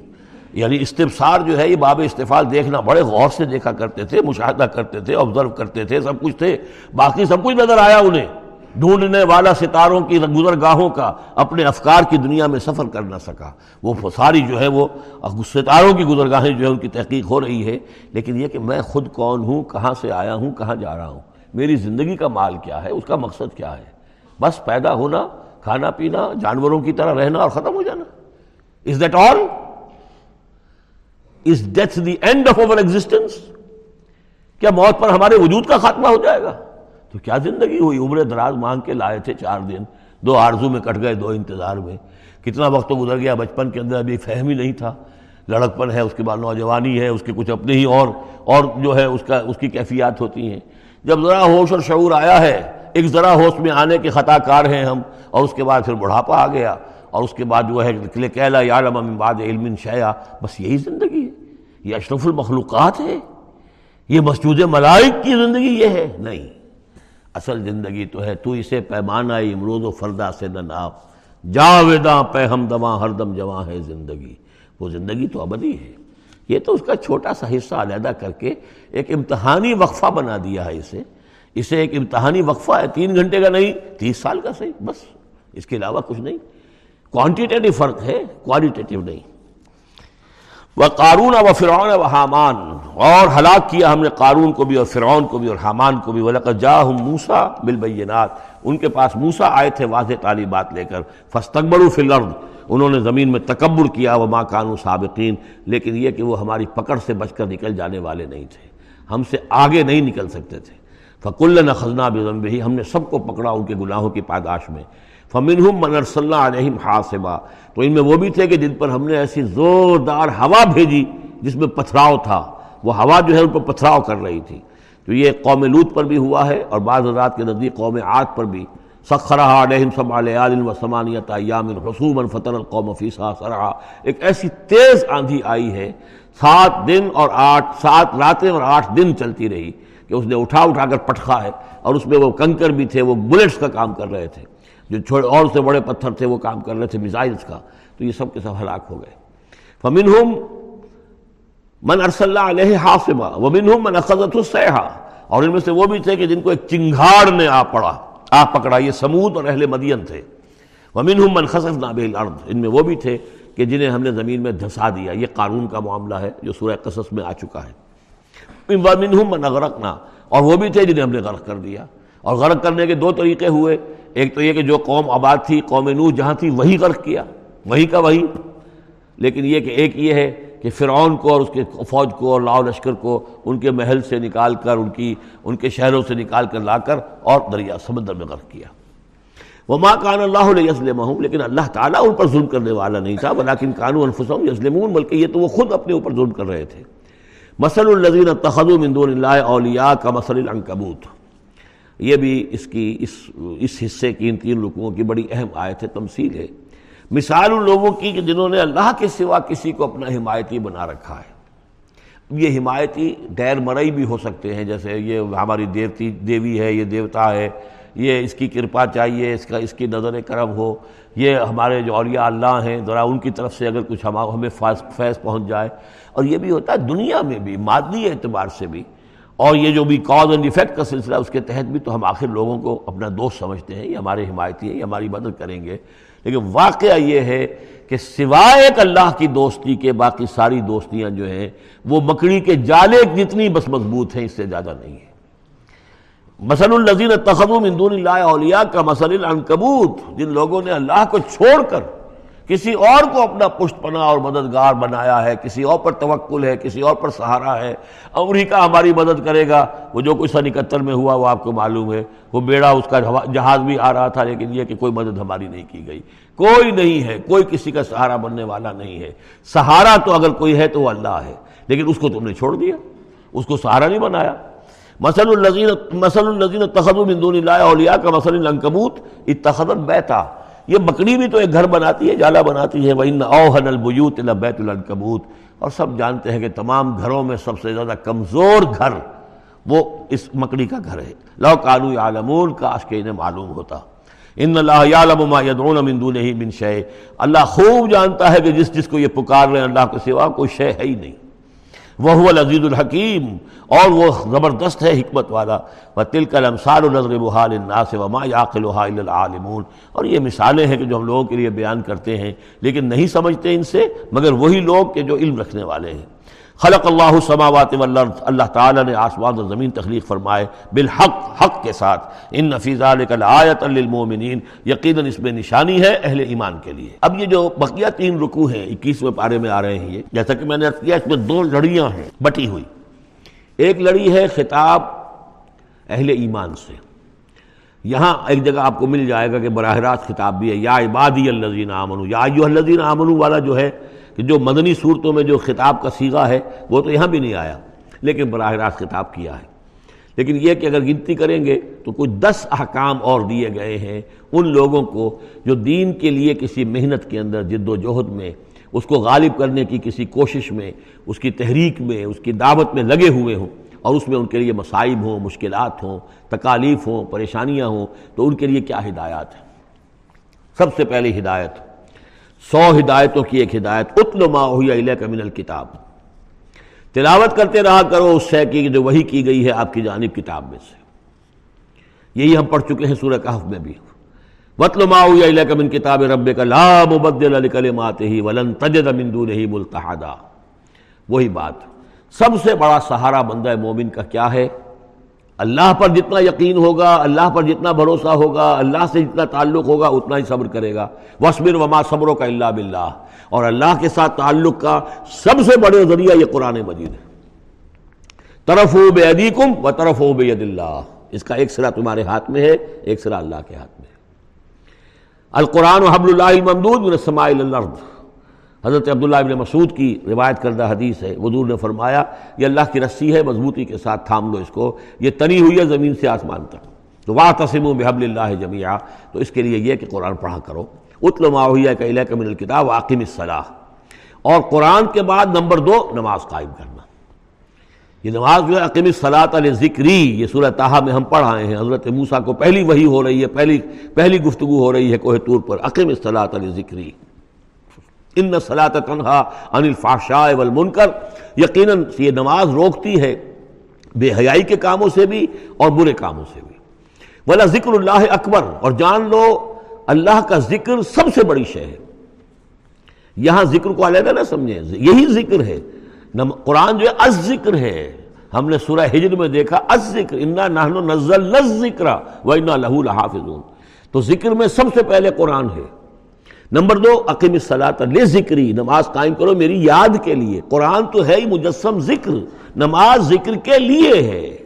یعنی استفسار جو ہے یہ باب استفال دیکھنا، بڑے غور سے دیکھا کرتے تھے، مشاہدہ کرتے تھے آبزرو کرتے تھے، سب کچھ تھے۔ باقی سب کچھ نظر آیا انہیں۔ ڈھونڈنے والا ستاروں کی گزرگاہوں کا، اپنے افکار کی دنیا میں سفر کر نہ سکا۔ وہ ساری جو ہے وہ، ستاروں کی گزرگاہیں جو ہے ان کی تحقیق ہو رہی ہے۔ لیکن یہ کہ میں خود کون ہوں، کہاں سے آیا ہوں، کہاں جا رہا ہوں؟ میری زندگی کا مال کیا ہے؟ اس کا مقصد کیا ہے؟ بس پیدا ہونا، کھانا پینا، جانوروں کی طرح رہنا اور ختم ہو جانا۔ Is that all is death the end of our existence کیا موت پر ہمارے وجود کا خاتمہ ہو جائے گا؟ تو کیا زندگی ہوئی؟ عمر دراز مانگ کے لائے تھے چار دن۔ دو آرزو میں کٹ گئے، دو انتظار میں۔ کتنا وقت تو گزر گیا بچپن کے اندر، ابھی فہم ہی نہیں تھا۔ لڑکپن ہے، اس کے بعد نوجوانی ہے، اس کے کچھ اپنے ہی اور اور جو ہے اس کا، اس کی کیفیات ہوتی ہیں۔ جب ذرا ہوش اور شعور آیا ہے، ایک ذرا ہوش میں آنے کے خطا کار ہیں ہم، اور اس کے بعد پھر بڑھاپا آ گیا۔ اور اس کے بعد جو ہے کہلا یعلم من بعد علم شیا بس یہی زندگی ہے، یہ اشرف المخلوقات ہے، یہ مسجود ملائک کی زندگی یہ ہے، نہیں۔ اصل زندگی تو ہے، تو اسے پیمانہ امروز و فردا سے نہ ناپ۔ جاویداں پہ ہم دواں، ہر دم جواں ہے زندگی۔ وہ زندگی تو ابدی ہے۔ یہ تو اس کا چھوٹا سا حصہ علیحدہ کر کے ایک امتحانی وقفہ بنا دیا ہے اسے۔ اسے ایک امتحانی وقفہ ہے، تین گھنٹے کا نہیں، تیس سال کا صحیح، بس۔ اس کے علاوہ کچھ نہیں۔ کوانٹیٹیو فرق ہے کوالٹیٹیو نہیں۔ وہ قارون و فرعون و حامان، اور ہلاک کیا ہم نے قارون کو بھی اور فرعون کو بھی اور حامان کو بھی۔ وَلَقَدْ جَاهُمْ مُوسَى بِالْبَيِّنَاتِ۔ ان کے پاس موسیٰ آئے تھے واضح تعلیمات لے کر۔ فَاسْتَقْبَرُوا فِي انہوں نے زمین میں تکبر کیا۔ وہ ماں کانو سابقین لیکن یہ کہ وہ ہماری پکڑ سے بچ کر نکل جانے والے نہیں تھے۔ ہم سے آگے نہیں نکل سکتے تھے۔ فکل نخذنا بذنبہ ہم نے سب کو پکڑا ان کے گناہوں کی پاداش میں۔ فمنہم من ارسلنا علیہم حاسبا تو ان میں وہ بھی تھے کہ جن پر ہم نے ایسی زوردار ہوا بھیجی جس میں پتھراؤ تھا۔ وہ ہوا جو ہے ان پر پتھراؤ کر رہی تھی۔ تو یہ قوم لوت پر بھی ہوا ہے اور بعض حضرات کے نزدیک قوم عاد پر بھی۔ سخرہ علیہم سمال عالن و سمانیت ایام حسوما فطر القوم فیسا سرعا ایک ایسی تیز آندھی آئی ہے۔ سات دن اور آٹھ سات راتیں اور آٹھ دن چلتی رہی کہ اس نے اٹھا اٹھا کر پٹخا ہے اور اس میں وہ کنکر بھی تھے، وہ بلٹس کا کام کر رہے تھے۔ جو چھوڑے اور سے بڑے پتھر تھے وہ کام کر رہے تھے میزائلس کا، تو یہ سب کے سب ہلاک ہو گئے۔ فمنہم من ارسل اللہ علیہ حاصبہ ومنہم من اخذت السیحہ اور ان میں سے وہ بھی تھے کہ جن کو ایک چنگھاڑ نے آ پڑا، آ پکڑا۔ یہ سمود اور اہل مدین تھے۔ ومنہم من خسفنا به الارض ان میں وہ بھی تھے کہ جنہیں ہم نے زمین میں دھسا دیا۔ یہ قانون کا معاملہ ہے جو سورہ قصص میں آ چکا ہے۔ ومنہم من اغرقنا اور وہ بھی تھے جنہیں ہم نے غرق کر دیا۔ اور غرق کرنے کے دو طریقے ہوئے۔ ایک تو یہ کہ جو قوم آباد تھی، قوم نوح، جہاں تھی، وہی غرق کیا، وہی کا وہی۔ لیکن یہ کہ ایک یہ ہے کہ فرعون کو اور اس کے فوج کو اور لاؤ لشکر کو ان کے محل سے نکال کر، ان کی، ان کے شہروں سے نکال کر لا کر اور دریا، سمندر میں غرق کیا۔ وہ ماں کان اللہ علیہ یسلم لیکن اللہ تعالیٰ ان پر ظلم کرنے والا نہیں تھا۔ بلاکن قانو انفسم یسلمون بلکہ یہ تو وہ خود اپنے اوپر ظلم کر رہے تھے۔ مسل النظین من دون اللہ اولیاء کا مسل العنکبوت یہ بھی اس کی اس اس حصے کی ان تین رکوعوں کی بڑی اہم آیت ہے تمثیل ہے۔ مثال ان لوگوں کی کہ جنہوں نے اللہ کے سوا کسی کو اپنا حمایتی بنا رکھا ہے۔ یہ حمایتی غیر مرئی بھی ہو سکتے ہیں، جیسے یہ ہماری دیوتی، دیوی ہے، یہ دیوتا ہے، یہ اس کی کرپا چاہیے، اس کا، اس کی نظر کرم ہو، یہ ہمارے جو اولیاء اللہ ہیں، ذرا ان کی طرف سے اگر کچھ ہمیں فیض پہنچ جائے۔ اور یہ بھی ہوتا ہے دنیا میں بھی، مادی اعتبار سے بھی۔ اور یہ جو بھی کاز اینڈ افیکٹ کا سلسلہ اس کے تحت بھی تو ہم آخر لوگوں کو اپنا دوست سمجھتے ہیں، یہ ہمارے حمایتی ہیں، یہ ہماری مدد کریں گے۔ لیکن واقعہ یہ ہے کہ سوائے ایک اللہ کی دوستی کے، باقی ساری دوستیاں جو ہیں، وہ مکڑی کے جالے جتنی بس مضبوط ہیں، اس سے زیادہ نہیں ہے مسل النظین من دون اللہ اولیاء کا مسل العنکبوت، جن لوگوں نے اللہ کو چھوڑ کر کسی اور کو اپنا پشت پناہ اور مددگار بنایا ہے، کسی اور پر توکل ہے، کسی اور پر سہارا ہے امریکہ ہماری مدد کرے گا۔ وہ جو کچھ سن اکہتر میں ہوا، وہ آپ کو معلوم ہے۔ وہ بیڑا اس کا جہاز بھی آ رہا تھا، لیکن یہ کہ کوئی مدد ہماری نہیں کی گئی۔ کوئی نہیں ہے، کوئی کسی کا سہارا بننے والا نہیں ہے۔ سہارا تو اگر کوئی ہے تو وہ اللہ ہے، لیکن اس کو تم نے چھوڑ دیا۔ اس کو سہارا نہیں بنایا۔ مسل النظین مسل النظین تخد الدون اللہ اولیا کا مسل العنکبوت اتخذت بیتا۔ یہ بکری بھی تو ایک گھر بناتی ہے، جالا بناتی ہے۔ وَإِنَّ أَوْهَنَ الْبُيُوتِ لَبَيْتُ الْعَنْكَبُوتِ اور سب جانتے ہیں کہ تمام گھروں میں سب سے زیادہ کمزور گھر وہ اس مکڑی کا گھر ہے۔ لو کالو یعلمون کاش کے انہیں معلوم ہوتا۔ ان اللہ یعلم ما یدعون من دونہ من شے اللہ خوب جانتا ہے کہ جس جس کو یہ پکار رہے ہیں، اللہ کے سوا کوئی شے ہے ہی نہیں۔ وہ العزیز الحکیم، اور وہ زبردست ہے حکمت والا۔ و تل کل امسار النظر بحال الناس وما یاقل العالمون۔ اور یہ مثالیں ہیں کہ جو ہم لوگوں کے لیے بیان کرتے ہیں، لیکن نہیں سمجھتے ان سے، مگر وہی لوگ کہ جو علم رکھنے والے ہیں۔ خلق اللہ السماوات والارض، اللہ تعالیٰ نے آسمان اور زمین تخلیق فرمائے بالحق، حق کے ساتھ۔ ان نفیز لآیت للمومنین یقیناً اس میں نشانی ہے اہل ایمان کے لیے۔ اب یہ جو بقیہ تین رکوع ہیں، اکیسویں پارے میں آ رہے ہیں یہ، جیسا کہ میں نے کیا، اس میں دو لڑیاں ہیں، بٹی ہوئی۔ ایک لڑی ہے خطاب اہل ایمان سے۔ یہاں ایک جگہ آپ کو مل جائے گا کہ براہ راست خطاب بھی ہے، یا عبادی الذین آمنو یا ایوہ الذین آمنو والا جو ہے کہ جو مدنی صورتوں میں جو خطاب کا سیغہ ہے، وہ تو یہاں بھی نہیں آیا، لیکن براہ راست خطاب کیا ہے۔ لیکن یہ کہ اگر گنتی کریں گے، تو کچھ دس احکام اور دیے گئے ہیں ان لوگوں کو جو دین کے لیے کسی محنت کے اندر جد و جہد میں، اس کو غالب کرنے کی کسی کوشش میں، اس کی تحریک میں، اس کی دعوت میں لگے ہوئے ہوں اور اس میں ان کے لیے مصائب ہوں، مشکلات ہوں، تکالیف ہوں، پریشانیاں ہوں، تو ان کے لیے کیا ہدایات ہیں؟ سب سے پہلی ہدایت سو ہدایتوں کی ایک ہدایت، اتل ما ہوئی من الکتاب۔ تلاوت کرتے رہا کرو، اس سے کی جو وہی کی گئی ہے آپ کی جانب کتاب میں سے۔ یہی ہم پڑھ چکے ہیں سورہ کہف میں بھی۔ وطل ما ہوئی من کتاب رب کا لا مبدل لکلمات ہی ولن تجد من دونه ملتحدا۔ وہی بات۔ سب سے بڑا سہارا بندہ مومن کا کیا ہے؟ اللہ پر جتنا یقین ہوگا، اللہ پر جتنا بھروسہ ہوگا، اللہ سے جتنا تعلق ہوگا، اتنا ہی صبر کرے گا۔ وسمر وما صبروں کا اللہ باللہ اور اللہ کے ساتھ تعلق کا سب سے بڑے ذریعہ یہ قرآن مجید ہے۔ طرف ہو بے ادیکم و طرف ہو بے اللہ اس کا ایک سرا تمہارے ہاتھ میں ہے، ایک سرا اللہ کے ہاتھ میں ہے۔ القرآن و حبل اللہ الممدود من السماء الارض حضرت عبداللہ ابن مسعود کی روایت کردہ حدیث ہے۔ حضور نے فرمایا، یہ اللہ کی رسی ہے، مضبوطی کے ساتھ تھام لو اس کو۔ یہ تنی ہوئی ہے زمین سے آسمان تک۔ تو واہ تسم و بحب اللہ جمیعہ تو اس کے لیے یہ کہ قرآن پڑھا کرو۔ اتل معاویہ کا علیہ من الکتاب واقم الصلاح۔ اور قرآن کے بعد نمبر دو، نماز قائم کرنا۔ یہ نماز جو ہے عقیم صلاح علیہ ذکری یہ سورہ تاہا میں ہم پڑھ آئے ہیں۔ حضرت موسیٰ کو پہلی وہی ہو رہی ہے، پہلی پہلی گفتگو ہو رہی ہے کوہ طور پر۔ عقیم صلاح علیہ ذکری ان صلاح تنہا ان الفاشاء والمنکر، یقیناً یہ نماز روکتی ہے بے حیائی کے کاموں سے بھی اور برے کاموں سے بھی۔ ولا ذکر اللہ اکبر، اور جان لو، اللہ کا ذکر سب سے بڑی شے ہے۔ یہاں ذکر کو علیحدہ نہ سمجھیں، یہی ذکر ہے۔ قرآن جو ہے از ذکر ہے۔ ہم نے سورہ ہجر میں دیکھا، از ذکر، انا نحن نزل ذکر و انا لہو لحافظون۔ تو ذکر میں سب سے پہلے قرآن ہے۔ نمبر دو عقیم صلاح لے ذکری نماز قائم کرو میری یاد کے لیے۔ قرآن تو ہے ہی مجسم ذکر، نماز ذکر کے لیے ہے۔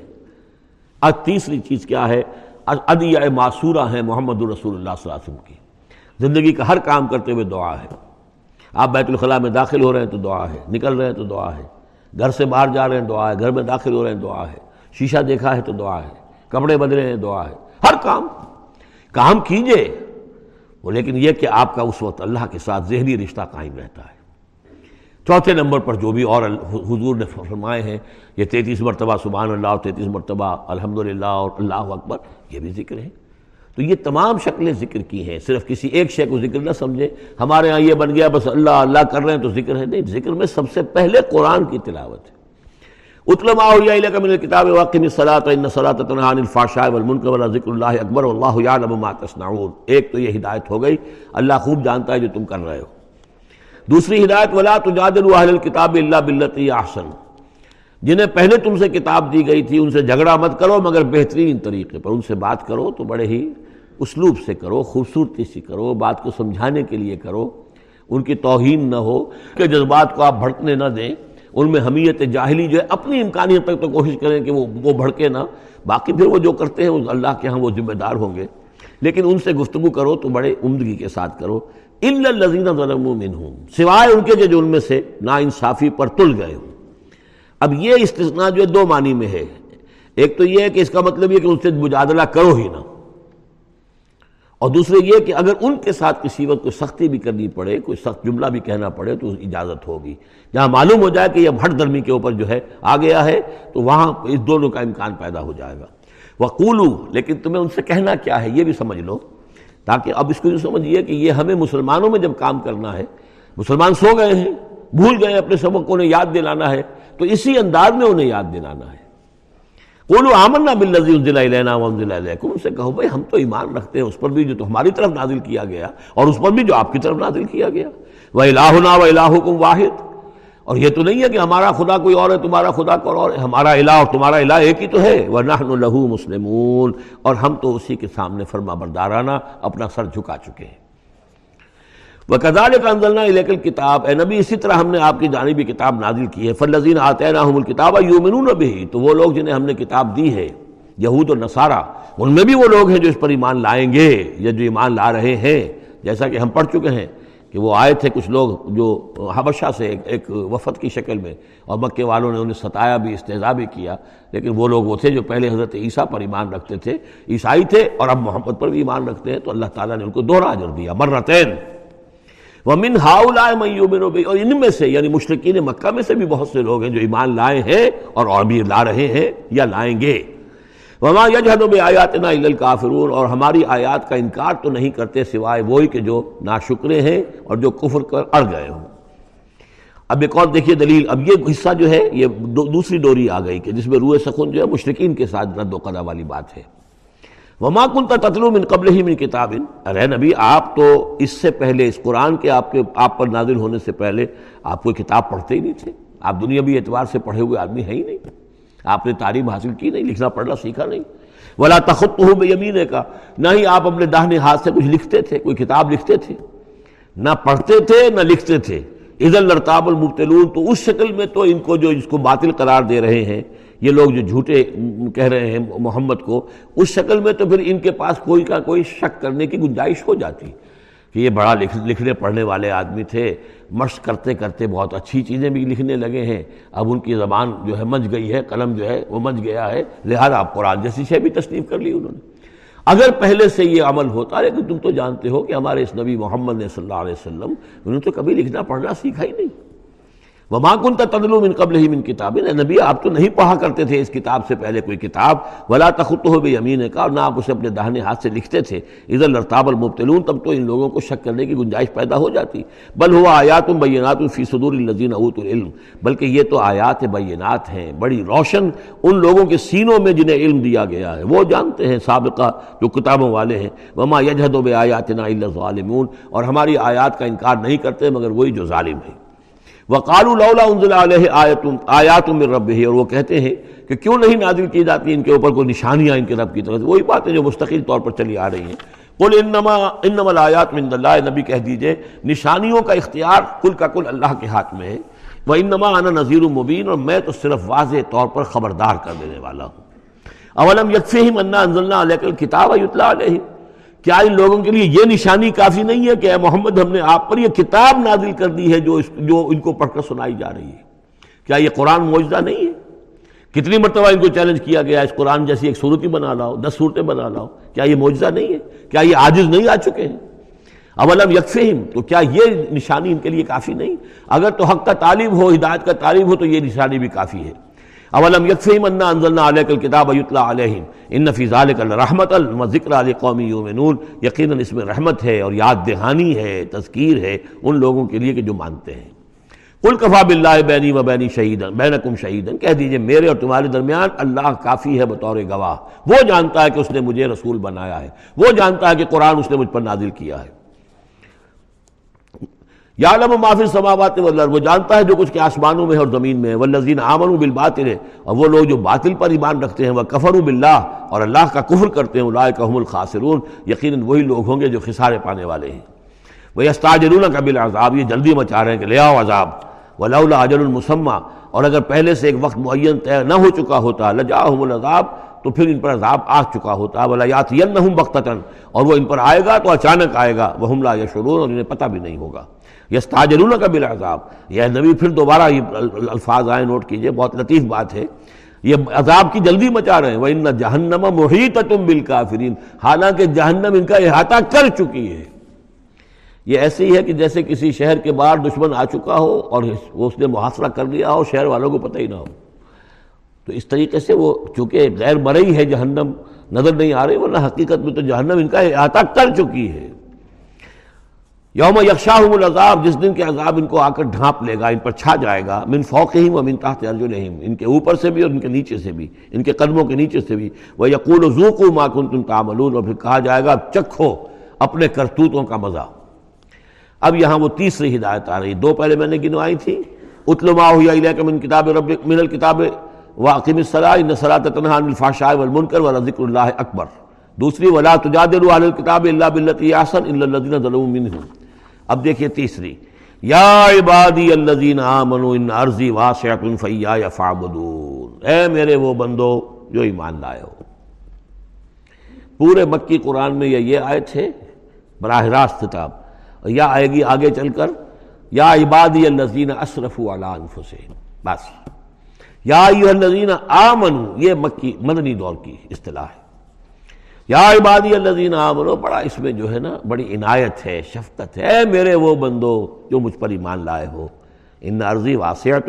اور تیسری چیز کیا ہے؟ ادیہ معصورہ ہیں محمد الرسول اللہ صلی اللہ علیہ وسلم کی۔ زندگی کا ہر کام کرتے ہوئے دعا ہے۔ آپ بیت الخلاء میں داخل ہو رہے ہیں تو دعا ہے، نکل رہے ہیں تو دعا ہے۔ گھر سے باہر جا رہے ہیں دعا ہے، گھر میں داخل ہو رہے ہیں دعا ہے۔ شیشہ دیکھا ہے تو دعا ہے۔ کپڑے بدلے ہیں دعا ہے۔ ہر کام۔ کام کیجیے۔ وہ لیکن یہ کہ آپ کا اس وقت اللہ کے ساتھ ذہنی رشتہ قائم رہتا ہے۔ چوتھے نمبر پر جو بھی اور حضور نے فرمائے ہیں، یہ تینتیس مرتبہ سبحان اللہ اور تینتیس مرتبہ الحمد اور اللہ اکبر، یہ بھی ذکر ہے۔ تو یہ تمام شکلیں ذکر کی ہیں، صرف کسی ایک شے کو ذکر نہ سمجھے۔ ہمارے ہاں یہ بن گیا، بس اللہ اللہ کر رہے ہیں تو ذکر ہے۔ نہیں، ذکر میں سب سے پہلے قرآن کی تلاوت ہے۔ اتلما کا من کتاب واقع صلاۃ ان صلاۃ تنہان الفاشاء والمنکر ولا ذکر اللہ اکبر واللہ یعلم ما تصنعون۔ ایک تو یہ ہدایت ہو گئی، اللہ خوب جانتا ہے جو تم کر رہے ہو۔ دوسری ہدایت، ولا تجادلوا اهل الكتاب الا بالتي احسن۔ جنہیں پہلے تم سے کتاب دی گئی تھی، ان سے جھگڑا مت کرو، مگر بہترین طریقے پر ان سے بات کرو، تو بڑے ہی اسلوب سے کرو، خوبصورتی سے کرو، بات کو سمجھانے کے لیے کرو۔ ان کی توہین نہ ہو کہ جذبات کو آپ بھڑکنے نہ دیں۔ ان میں حمیت جاہلی جو ہے اپنی امکانیت تک تو کوشش کریں کہ وہ وہ بھڑکے نہ۔ باقی پھر وہ جو کرتے ہیں اللہ کے ہاں وہ ذمہ دار ہوں گے۔ لیکن ان سے گفتگو کرو تو بڑے عمدگی کے ساتھ کرو۔ ان ظلم ہوں سوائے ان کے جو ان میں سے نا انصافی پر تل گئے ہوں۔ اب یہ استثناء جو ہے دو معنی میں ہے۔ ایک تو یہ ہے کہ اس کا مطلب یہ کہ ان سے مجادلہ کرو ہی نہ۔ اور دوسرے یہ کہ اگر ان کے ساتھ کسی وقت کوئی سختی بھی کرنی پڑے، کوئی سخت جملہ بھی کہنا پڑے، تو اجازت ہوگی۔ جہاں معلوم ہو جائے کہ یہ ہٹ درمی کے اوپر جو ہے آ گیا ہے، تو وہاں اس دونوں کا امکان پیدا ہو جائے گا۔ وہ لیکن تمہیں ان سے کہنا کیا ہے، یہ بھی سمجھ لو۔ تاکہ اب اس کو جو سمجھیے کہ یہ ہمیں مسلمانوں میں جب کام کرنا ہے، مسلمان سو گئے ہیں، بھول گئے اپنے سبق کو انہیں یاد دلانا ہے، تو اسی انداز میں انہیں یاد دلانا ہے۔ بولو آمن نہ بل نظی ضلع لینا ان سے کہو بھائی ہم تو ایمان رکھتے ہیں، اس پر بھی جو تو ہماری طرف نازل کیا گیا اور اس پر بھی جو آپ کی طرف نازل کیا گیا۔ وہ الہ و الہ واحد۔ اور یہ تو نہیں ہے کہ ہمارا خدا کوئی اور ہے، تمہارا خدا کوئی اور ہے؟ ہمارا الہ اور تمہارا الہ ایک ہی تو ہے۔ وہ لہو مسلمون۔ اور ہم تو اسی کے سامنے فرما بردارانہ اپنا سر جھکا چکے ہیں۔ وہ کزال کا انزلنا کتاب اے نبی، اسی طرح ہم نے آپ کی جانبی کتاب نازل کی ہے۔ فلزین آتے نا الکتاب یومنون بھی تو وہ لوگ جنہیں ہم نے کتاب دی ہے، یہود و نصارہ، ان میں بھی وہ لوگ ہیں جو اس پر ایمان لائیں گے، یا جو ایمان لا رہے ہیں۔ جیسا کہ ہم پڑھ چکے ہیں کہ وہ آئے تھے کچھ لوگ جو حبشہ سے ایک وفد کی شکل میں، اور مکے والوں نے انہیں ستایا بھی استضاء بھی کیا۔ لیکن وہ لوگ وہ تھے جو پہلے حضرت عیسیٰ پر ایمان رکھتے تھے۔ عیسائی تھے اور اب محمد پر بھی ایمان رکھتے ہیں۔ تو اللہ تعالیٰ نے ان کو دوہرا اجر دیا۔ مرتین۔ ومن ہاؤلائے میومن اور ان میں سے یعنی مشرقین مکہ میں سے بھی بہت سے لوگ ہیں جو ایمان لائے ہیں اور اور بھی لا رہے ہیں یا لائیں گے۔ وما یجہد بآیاتنا الا الکافرون، اور ہماری آیات کا انکار تو نہیں کرتے سوائے وہی کہ جو ناشکرے ہیں اور جو کفر کر اڑ گئے ہوں۔ اب ایک اور دیکھیے دلیل، اب یہ حصہ جو ہے، یہ دوسری ڈوری آ گئی کہ جس میں روح سخن جو ہے مشرقین کے ساتھ رد و قدا والی بات ہے۔ وما کن تتلو من قبل ہی من کتاب ارے نبی، آپ تو اس سے پہلے، اس قرآن کے آپ کے، آپ پر نازل ہونے سے پہلے آپ کوئی کتاب پڑھتے ہی نہیں تھے۔ آپ دنیا بھی اعتبار سے پڑھے ہوئے آدمی ہیں ہی نہیں۔ آپ نے تعلیم حاصل کی نہیں، لکھنا پڑھنا سیکھا نہیں۔ ولا تخت ہو بے یمین کا نہ ہی آپ اپنے داہنے ہاتھ سے کچھ لکھتے تھے، کوئی کتاب لکھتے تھے۔ نہ پڑھتے تھے، نہ لکھتے تھے۔ ادھر لرتاب المبتلون۔ تو اس شکل میں تو ان کو جو اس کو باطل قرار دے رہے ہیں یہ لوگ جو جھوٹے کہہ رہے ہیں محمد کو، اس شکل میں تو پھر ان کے پاس کوئی کا کوئی شک کرنے کی گنجائش ہو جاتی۔ کہ یہ بڑا لکھنے پڑھنے والے آدمی تھے، مشق کرتے کرتے بہت اچھی چیزیں بھی لکھنے لگے ہیں۔ اب ان کی زبان جو ہے مچ گئی ہے، قلم جو ہے وہ مچ گیا ہے۔ لہذا آپ قرآن جیسی شے بھی تسلیم کر لی انہوں نے۔ اگر پہلے سے یہ عمل ہوتا، لیکن تم تو جانتے ہو کہ ہمارے اس نبی محمد نے صلی اللہ علیہ وسلم، انہوں نے تو کبھی لکھنا پڑھنا سیکھا ہی نہیں۔ وما كنت تدلو من قبل ہی من کتاب نبی، آپ تو نہیں پڑھا کرتے تھے اس کتاب سے پہلے کوئی کتاب۔ ولا تخطه بیمین کا اور نہ آپ اسے اپنے داہنے ہاتھ سے لکھتے تھے۔ اذا لرتاب المبتلون۔ تب تو ان لوگوں کو شک کرنے کی گنجائش پیدا ہو جاتی۔ بل ہوا آیات بینات فی صدور الذین اوتوا العلم۔ بلکہ یہ تو آیات بینات ہیں۔ بڑی روشن ان لوگوں کے سینوں میں جنہیں علم دیا گیا ہے۔ وہ جانتے ہیں، سابقہ جو کتابوں والے ہیں۔ وما یجحد بآیاتنا الا الظالمون۔ اور ہماری آیات کا انکار نہیں کرتے مگر وہی جو ظالم ہیں۔ وقال لولا انزل علیہ آیات من ربہ، اور وہ کہتے ہیں کہ کیوں نہیں نازل کی جاتی ان کے اوپر کوئی نشانیاں ان کے رب کی طرف وہی باتیں جو مستقل طور پر چلی آ رہی ہیں۔ قل انما انما الایات من اللہ نبی کہہ دیجیے، نشانیوں کا اختیار کل کا کل اللہ کے ہاتھ میں ہے۔ وہ انما انا نذیر مبین اور میں تو صرف واضح طور پر خبردار کر دینے والا ہوں۔ اولم یکفیہم انا انزلنا علیک الکتاب یتلا علیہم کیا ان لوگوں کے لیے یہ نشانی کافی نہیں ہے کہ اے محمد ہم نے آپ پر یہ کتاب نازل کر دی ہے جو جو ان کو پڑھ کر سنائی جا رہی ہے؟ کیا یہ قرآن موجودہ نہیں ہے؟ کتنی مرتبہ ان کو چیلنج کیا گیا اس قرآن جیسی ایک صورتی بنا لاؤ، دس صورتیں بنا لاؤ، کیا یہ موجودہ نہیں ہے؟ کیا یہ عاجز نہیں آ چکے ہیں؟ اولم یکفہم، تو کیا یہ نشانی ان کے لیے کافی نہیں؟ اگر تو حق کا تعلیم ہو، ہدایت کا تعلیم ہو، تو یہ نشانی بھی کافی ہے۔ اولم یکفہم انا انزلنا علیک الکتاب یتلا علیہم ان فی ذالک الرحمت ذکر علی قومی یومنون یقیناً اس میں رحمت ہے اور یاد دہانی ہے، تذکیر ہے ان لوگوں کے لیے کہ جو مانتے ہیں۔ قل کفا باللہ بینی و بینی شہیدن بینکم شہیدن کہہ دیجیے میرے اور تمہارے درمیان اللہ کافی ہے بطور گواہ۔ وہ جانتا ہے کہ اس نے مجھے رسول بنایا ہے۔ وہ جانتا ہے کہ قرآن اس نے مجھ پر نازل کیا ہے۔ یا علم معافی سماوات والارض، وہ جانتا ہے جو کچھ کے آسمانوں میں ہے اور زمین میں ہے، والذین آمنوا بالباطل، اور وہ لوگ جو باطل پر ایمان رکھتے ہیں وہ کفروا باللہ، اور اللہ کا کفر کرتے ہیں اولئک هم الخاسرون، یقیناً وہی لوگ ہوں گے جو خسارے پانے والے ہیں۔ وہ یستعجلون بالعذاب، یہ جلدی مچا رہے ہیں کہ لے آؤ عذاب۔ ولولا اجل المسمى اور اگر پہلے سے ایک وقت معین طے نہ ہو چکا ہوتا لجاءهم العذاب، تو پھر ان پر عذاب آ چکا ہوتا۔ ولا یاتینہم بغتۃ اور وہ ان پر آئے گا تو اچانک آئے گا وهم لا یشعرون، اور انہیں پتہ بھی نہیں ہوگا۔ یس تاجرون کا بالعذاب یہ نبی، پھر دوبارہ یہ الفاظ آئے، نوٹ کیجیے، بہت لطیف بات ہے۔ یہ عذاب کی جلدی مچا رہے ہیں۔ وہ ان جہنم محیط تم بال حالانکہ جہنم ان کا احاطہ کر چکی ہے۔ یہ ایسے ہی ہے کہ جیسے کسی شہر کے باہر دشمن آ چکا ہو اور اس نے محاصرہ کر لیا ہو، شہر والوں کو پتہ ہی نہ ہو۔ تو اس طریقے سے وہ چونکہ غیر مرئی ہے، جہنم نظر نہیں آ رہی، ورنہ حقیقت میں تو جہنم ان کا احاطہ کر چکی ہے۔ یوم یکشاہم العذاب، جس دن کے عذاب ان کو آ کر ڈھانپ لے گا، ان پر چھا جائے گا، من فوقہم و من تحت ارجلہم، ان کے اوپر سے بھی اور ان کے نیچے سے بھی، ان کے قدموں کے نیچے سے بھی۔ وہ یقول ذوقوا ما کنتم تعملون، اور پھر کہا جائے گا، چکھو اپنے کرتوتوں کا مزہ۔ اب یہاں وہ تیسری ہدایت آ رہی، دو پہلے میں نے گنوائی تھی۔ اتل ما ہویا الیک من کتاب رب من الکتاب واقم الصلاۃ، ان الصلاۃ تنہا عن الفحشاء والمنکر ولذکر اللہ اکبر۔ دوسری، ولا تجادلوا علی الکتاب الا بالتي احسن الا الذين ظلموا منهم اب دیکھیے تیسری، یا عبادی الذین آمنوا ان ارضی واسعۃ فیا فعبدون اے میرے وہ بندو جو ایمان لائے ہو۔ پورے مکی قرآن میں یہ یہ آئے تھے براہ راست خطاب یا آئے گی آگے چل کر، یا عبادی الذین اسرفوا علی انفسهم بس۔ یا ایوہ الذین آمنوا، یہ مکی مدنی دور کی اصطلاح ہے۔ یا عبادی الذین آمنو بڑا اس میں جو ہے نا، بڑی عنایت ہے، شفقت ہے میرے وہ بندو جو مجھ پر ایمان لائے ہو۔ ان عرضی واسعت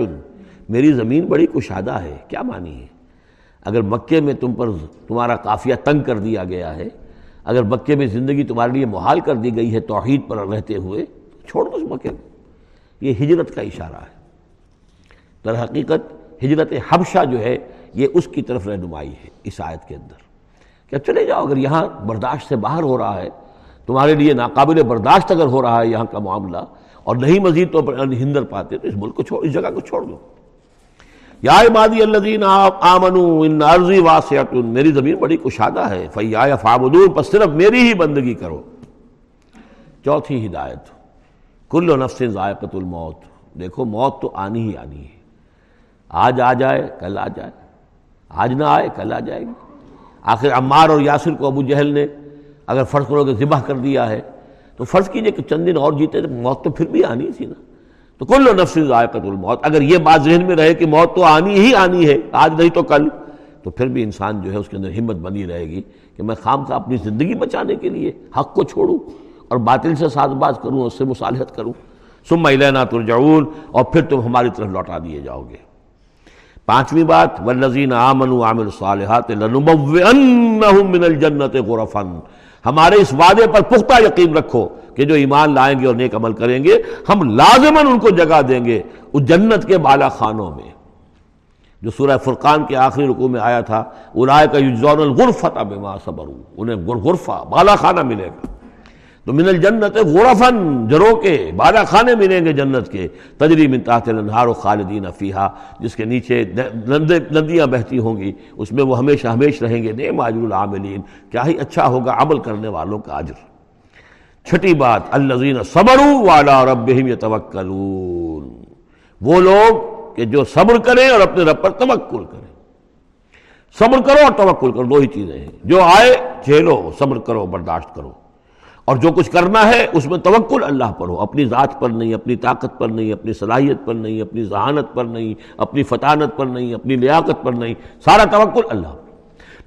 میری زمین بڑی کشادہ ہے۔ کیا مانی ہے؟ اگر مکے میں تم پر تمہارا قافیہ تنگ کر دیا گیا ہے، اگر مکے میں زندگی تمہارے لیے محال کر دی گئی ہے توحید پر رہتے ہوئے، چھوڑ دو اس مکے میں یہ ہجرت کا اشارہ ہے۔ در حقیقت، ہجرت حبشہ جو ہے، یہ اس کی طرف رہنمائی ہے، اس آیت کے اندر۔ کہ چلے جاؤ اگر یہاں برداشت سے باہر ہو رہا ہے، تمہارے لیے ناقابل برداشت اگر ہو رہا ہے یہاں کا معاملہ، اور نہیں مزید تو ہندر پاتے، تو اس ملک کو چھوڑ، اس جگہ کو چھوڑ دو۔ یا عبادی الذین آمنوا ان ارضی واسعت میری زمین بڑی کشادہ ہے فیا فعبدون پس صرف میری ہی بندگی کرو۔ چوتھی ہدایت، کل نفس ذائقت الموت۔ دیکھو، موت تو آنی ہی آنی ہے۔ آج آ جائے، کل آ جائے۔ آج نہ آئے، کل آ جائے گی۔ آخر عمار اور یاسر کو ابو جہل نے اگر فرض کرو کہ ذبح کر دیا ہے، تو فرض کیجیے کہ چند دن اور جیتے تو موت تو پھر بھی آنی تھی نا۔ تو کل نفس ذائقت الموت، اگر یہ بات ذہن میں رہے کہ موت تو آنی ہی آنی ہے، آج نہیں تو کل، تو پھر بھی انسان جو ہے اس کے اندر ہمت بنی رہے گی کہ میں خام کا اپنی زندگی بچانے کے لیے حق کو چھوڑوں اور باطل سے ساتھ باز کروں اس سے مصالحت کروں۔ سم لینا ترجعون اور پھر تم ہماری طرف لوٹا دیے جاؤ گے۔ پانچویں بات والذین آمنوا وعملوا الصالحات لنبوئنہم من الجنت غرفا۔ ہمارے اس وعدے پر پختہ یقین رکھو کہ جو ایمان لائیں گے اور نیک عمل کریں گے، ہم لازماً ان کو جگہ دیں گے اس جنت کے بالا خانوں میں۔ جو سورہ فرقان کے آخری رکوع میں آیا تھا اولئک یجزون الغرفۃ بما صبروا، انہیں غرفہ، بالا خانہ ملے گا۔ تو من الجنت غرفن جرو کے، بالا خانے ملیں گے جنت کے۔ تجری من تحت الانہار و خالدین فیہا، جس کے نیچے ندیاں بہتی ہوں گی، اس میں وہ ہمیشہ ہمیش رہیں گے۔ نعم عجر العاملین، کیا ہی اچھا ہوگا عمل کرنے والوں کا عجر چھٹی بات، الذین صبروا وعلا ربہم یتوکلون۔ وہ لوگ کہ جو صبر کریں اور اپنے رب پر توکل کریں۔ صبر کرو اور توکل کرو، دو ہی چیزیں ہیں۔ جو آئے، جھیلو، صبر کرو، برداشت کرو۔ اور جو کچھ کرنا ہے اس میں توکل اللہ پر ہو، اپنی ذات پر نہیں، اپنی طاقت پر نہیں، اپنی صلاحیت پر نہیں، اپنی ذہانت پر نہیں، اپنی فطانت پر نہیں، اپنی لیاقت پر نہیں، سارا توکل اللہ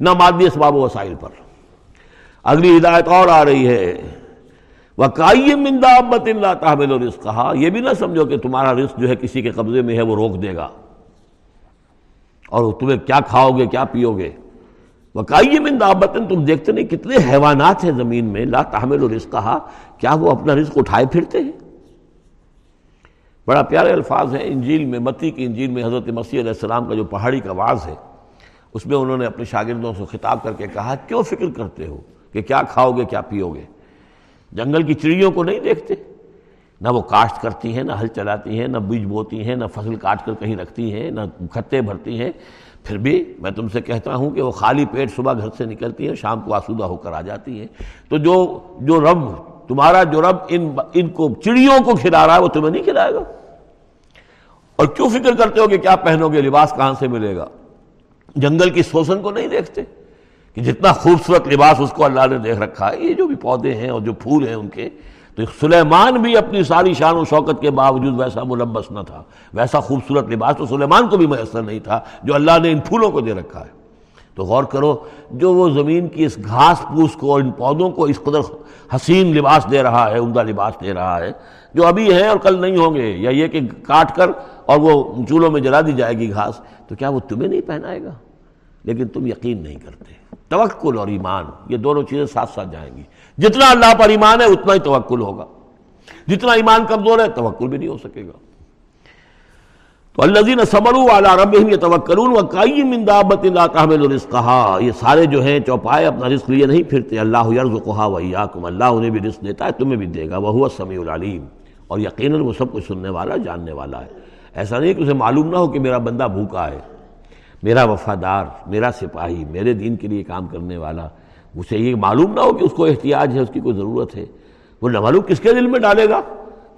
نہ مادی اسباب و وسائل پر۔ اگلی ہدایت اور آ رہی ہے۔ وہ ابت اللہ تحمل و کہا یہ بھی نہ سمجھو کہ تمہارا رزق جو ہے کسی کے قبضے میں ہے وہ روک دے گا۔ اور تمہیں کیا کھاؤ گے، کیا پیو گے؟ وکائی من دابتن، تم دیکھتے نہیں کتنے حیوانات ہیں زمین میں، لا تحمل رزقہا۔ کیا وہ اپنا رزق اٹھائے پھرتے ہیں؟ بڑا پیارے الفاظ ہیں انجیل میں، متی کی انجیل میں حضرت مسیح علیہ السلام کا جو پہاڑی کا واز ہے، اس میں انہوں نے اپنے شاگردوں سے خطاب کر کے کہا، کیوں فکر کرتے ہو کہ کیا کھاؤ گے، کیا پیو گے؟ جنگل کی چڑیوں کو نہیں دیکھتے؟ نہ وہ کاشت کرتی ہیں، نہ ہل چلاتی ہیں، نہ بیج بوتی ہیں، نہ فصل کاٹ کر کہیں رکھتی ہیں، نہ کھتے بھرتی ہیں۔ پھر بھی میں تم سے کہتا ہوں کہ وہ خالی پیٹ صبح گھر سے نکلتی ہیں، شام کو آسودہ ہو کر آ جاتی ہیں۔ تو جو جو رب، تمہارا جو رب ان ان کو، چڑیوں کو کھلا رہا ہے، وہ تمہیں نہیں کھلائے گا۔ اور کیوں فکر کرتے ہو کہ کیا پہنو گے، لباس کہاں سے ملے گا؟ جنگل کی سوسن کو نہیں دیکھتے؟ کہ جتنا خوبصورت لباس اس کو اللہ نے دیکھ رکھا ہے، یہ جو بھی پودے ہیں اور جو پھول ہیں ان کے تو سلیمان بھی اپنی ساری شان و شوکت کے باوجود ویسا ملبس نہ تھا، ویسا خوبصورت لباس تو سلیمان کو بھی میسر نہیں تھا جو اللہ نے ان پھولوں کو دے رکھا ہے۔ تو غور کرو، جو وہ زمین کی اس گھاس پھوس کو اور ان پودوں کو اس قدر حسین لباس دے رہا ہے، عمدہ لباس دے رہا ہے، جو ابھی ہیں اور کل نہیں ہوں گے، یا یہ کہ کاٹ کر اور وہ چولہوں میں جلا دی جائے گی گھاس، تو کیا وہ تمہیں نہیں پہنائے گا؟ لیکن تم یقین نہیں کرتے۔ توکل اور ایمان، یہ دونوں چیزیں ساتھ ساتھ جائیں گی۔ جتنا اللہ پر ایمان ہے، اتنا ہی توکل ہوگا۔ جتنا ایمان کمزور ہے، توکل بھی نہیں ہو سکے گا۔ تو اللہ صبر والا رب توکلون و کئی مندابت اللہ تحمل رزقہا۔ یہ سارے جو ہیں، چوپائے، اپنا رزق لیے نہیں پھرتے۔ اللہ یرزقہا و ایاکم اللہ انہیں بھی رزق دیتا ہے، تمہیں بھی دے گا۔ وہ سمیع العلیم۔ اور یقیناً وہ سب کچھ سننے والا، جاننے والا ہے۔ ایسا نہیں کہ اسے معلوم نہ ہو کہ میرا بندہ بھوکا ہے، میرا وفادار، میرا سپاہی، میرے دین کے لیے کام کرنے والا۔ اسے یہ معلوم نہ ہو کہ اس کو احتیاج ہے، اس کی کوئی ضرورت ہے۔ وہ نہ معلوم کس کے دل میں ڈالے گا؟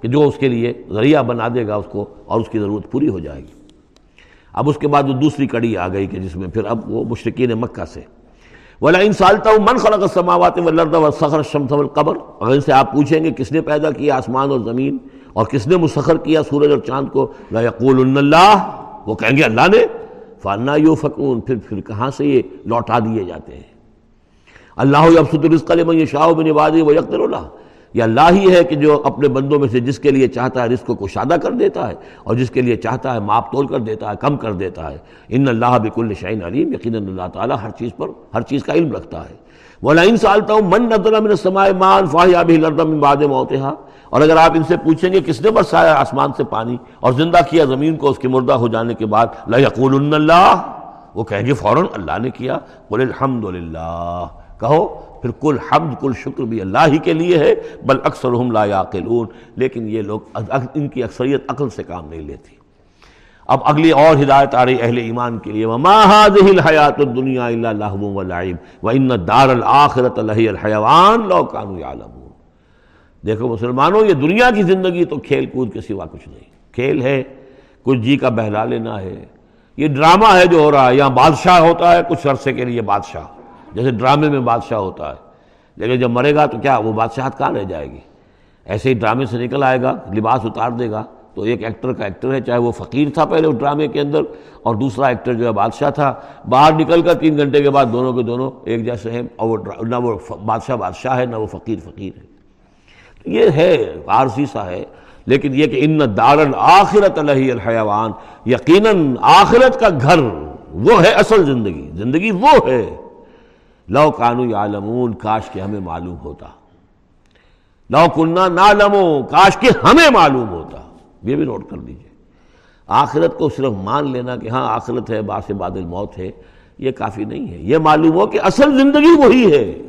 کہ جو اس کے لیے ذریعہ بنا دے گا اس کو اور اس کی ضرورت پوری ہو جائے گی۔ اب اس کے بعد وہ دوسری کڑی آ گئی کہ جس میں پھر اب وہ مشرقین مکہ سے۔ ولا ان سالتا ہوں من خلق السماوات والارض والسخر الشمس والقمر اگر ان سے آپ پوچھیں گے، کس نے پیدا کیا آسمان اور زمین؟ اور کس نے مسخر کیا سورج اور چاند کو؟ لا یقول اللہ وہ کہیں گے اللہ نے۔ فانا یو فکون پھر پھر کہاں سے یہ لوٹا دیے جاتے ہیں؟ اللہ ابسط الرزق لمن یشاء من عباده ويقدر اللہ یہ اللہ ہی ہے کہ جو اپنے بندوں میں سے جس کے لیے چاہتا ہے رزق کو شادہ کر دیتا ہے اور جس کے لیے چاہتا ہے ماپ تول کر دیتا ہے، کم کر دیتا ہے۔ ان اللہ بکل شعین علیم، یقیناً اللہ تعالیٰ ہر چیز پر، ہر چیز کا علم رکھتا ہے۔ وہ لائن سالتا ہوں من نظر من السماء مان فاہیا بھی لردم من بعد اور اگر آپ ان سے پوچھیں گے کس نے برسایا آسمان سے پانی اور زندہ کیا زمین کو اس کے مردہ ہو جانے کے بعد لا یقولن اللہ وہ کہیں گے فوراً اللہ نے کیا۔ قل الحمدللہ کہو، پھر کل حمد، کل شکر بھی اللہ ہی کے لیے ہے، بل اکثر لا یاقلون۔ لیکن یہ لوگ ان کی اکثریت عقل سے کام نہیں لیتی۔ اب اگلی اور ہدایت آ رہی اہل ایمان کے لیے، وما هذه الحیات الدنیا الا لهو ولعب۔ وان الدار الاخرۃ لهي الحيوان لو كانوا يعلمون۔ دیکھو مسلمانوں، یہ دنیا کی زندگی تو کھیل کود کے سوا کچھ نہیں۔ کھیل ہے، کچھ جی کا بہلا لینا ہے۔ یہ ڈرامہ ہے جو ہو رہا ہے یہاں بادشاہ ہوتا ہے کچھ عرصے کے لیے بادشاہ۔ جیسے ڈرامے میں بادشاہ ہوتا ہے۔ لیکن جب مرے گا تو کیا وہ بادشاہت کہاں رہ جائے گی؟ ایسے ہی ڈرامے سے نکل آئے گا، لباس اتار دے گا۔ تو ایک ایکٹر کا ایکٹر ہے، چاہے وہ فقیر تھا پہلے اس ڈرامے کے اندر، اور دوسرا ایکٹر جو ہے بادشاہ تھا۔ باہر نکل کر تین گھنٹے کے بعد دونوں کے دونوں ایک جیسے ہیں، اور وہ نہ وہ بادشاہ بادشاہ ہے، نہ وہ فقیر فقیر ہے۔ یہ ہے عارضی سا ہے۔ لیکن یہ کہ ان دارن آخرت الہی الحیوان، یقیناً آخرت کا گھر وہ ہے اصل زندگی۔ زندگی وہ ہے۔ لو کانو یعلمون، کاش کے ہمیں معلوم ہوتا۔ لو کنہ نالمو کاش کے ہمیں معلوم ہوتا۔ یہ بھی نوٹ کر دیجیے آخرت کو صرف مان لینا کہ ہاں آخرت ہے باس بعد الموت ہے، یہ کافی نہیں ہے۔ یہ معلوم ہو کہ اصل زندگی وہی ہے۔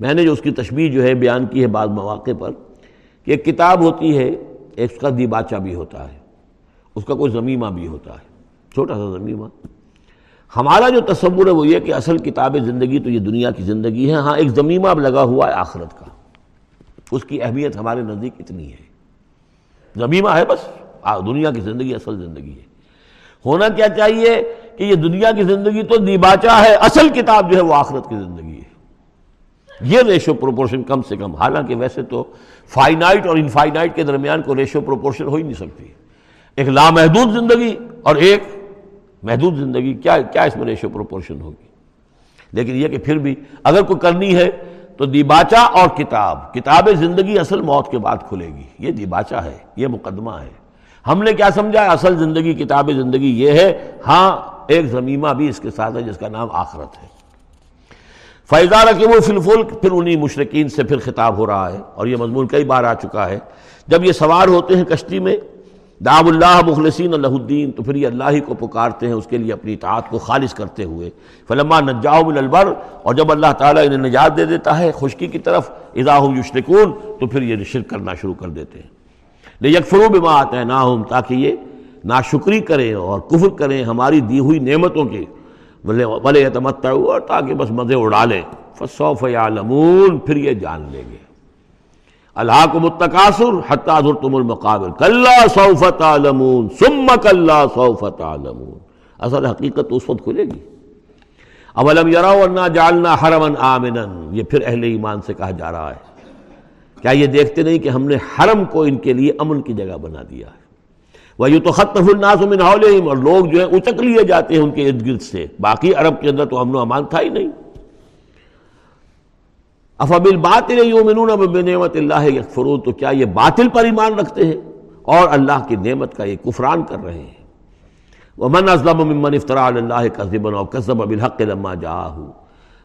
میں نے جو اس کی تشبیح جو ہے، بیان کی ہے بعض مواقع پر، کہ ایک کتاب ہوتی ہے، ایک اس کا دیباچہ بھی ہوتا ہے۔ اس کا کوئی زمیمہ بھی ہوتا ہے۔ چھوٹا سا زمیمہ۔ ہمارا جو تصور ہے وہ یہ کہ اصل کتاب زندگی تو یہ دنیا کی زندگی ہے ہاں ایک زمیمہ اب لگا ہوا ہے آخرت کا۔ اس کی اہمیت ہمارے نزدیک اتنی ہے۔ زمیمہ ہے بس دنیا کی زندگی اصل زندگی ہے۔ ہونا کیا چاہیے کہ یہ دنیا کی زندگی تو دیباچہ ہے، اصل کتاب جو ہے وہ آخرت کی زندگی ہے۔ یہ ریشو پروپورشن کم سے کم، حالانکہ ویسے تو فائنائٹ اور انفائنائٹ کے درمیان کو ریشو پروپورشن ہو ہی نہیں سکتی۔ ایک لامحدود زندگی اور ایک محدود زندگی کیا کیا اس میں ریشو پروپورشن ہوگی؟ لیکن یہ کہ پھر بھی اگر کوئی کرنی ہے تو دیباچہ اور کتاب کتاب زندگی اصل موت کے بعد کھلے گی۔ یہ دیباچہ ہے، یہ مقدمہ ہے۔ ہم نے کیا سمجھا؟ اصل زندگی، کتاب زندگی یہ ہے ہاں ایک زمیمہ بھی اس کے ساتھ ہے جس کا نام آخرت ہے۔ فیضارہ کہ وہ فلفل پھر انہی مشرقین سے پھر خطاب ہو رہا ہے اور یہ مضمون کئی بار آ چکا ہے۔ جب یہ سوار ہوتے ہیں کشتی میں دعو اللہ مخلصین اللہ الدین، تو پھر یہ اللہ ہی کو پکارتے ہیں، اس کے لیے اپنی اطاعت کو خالص کرتے ہوئے۔ فلما نجاؤ البر، اور جب اللہ تعالیٰ انہیں نجات دے دیتا ہے خشکی کی طرف، اذا ہم یشرکون، تو پھر یہ شرک کرنا شروع کر دیتے ہیں۔ لیکن یکفرو بما آتے ہیں نہ تاکہ یہ ناشکری کریں اور کفر کریں ہماری دی ہوئی نعمتوں کی بلے اعتمت اور تاکہ بس مزے اڑا لیں۔ فصوف یعلمون، پھر یہ جان لیں گے۔ اللہ کو متقاصر حتیٰ تم المقابر. کلّا صوفت عالمون سم کلّا صوفت عالمون اصل حقیقت اس وقت کھلے گی. اولم یرا ورنہ جالنا حرمن آمنن یہ پھر اہل ایمان سے کہا جا رہا ہے. کیا یہ دیکھتے نہیں کہ ہم نے حرم کو ان کے لیے امن کی جگہ بنا دیا ہے؟ وہ یہ تو خطف الناس من حولہم اور لوگ جو ہیں اچک لیے جاتے ہیں ان کے ارد گرد سے. باقی عرب کے اندر تو امن و امان تھا ہی نہیں. افبل باطل یومنون بنعمت اللہ یکفرون، تو کیا یہ باطل پر ایمان رکھتے ہیں؟ اور اللہ کی نعمت کا یہ کفران کر رہے ہیں۔ ومن ازلم ممن افترا علی اللہ کذبا او کذب بالحق لما جاءه۔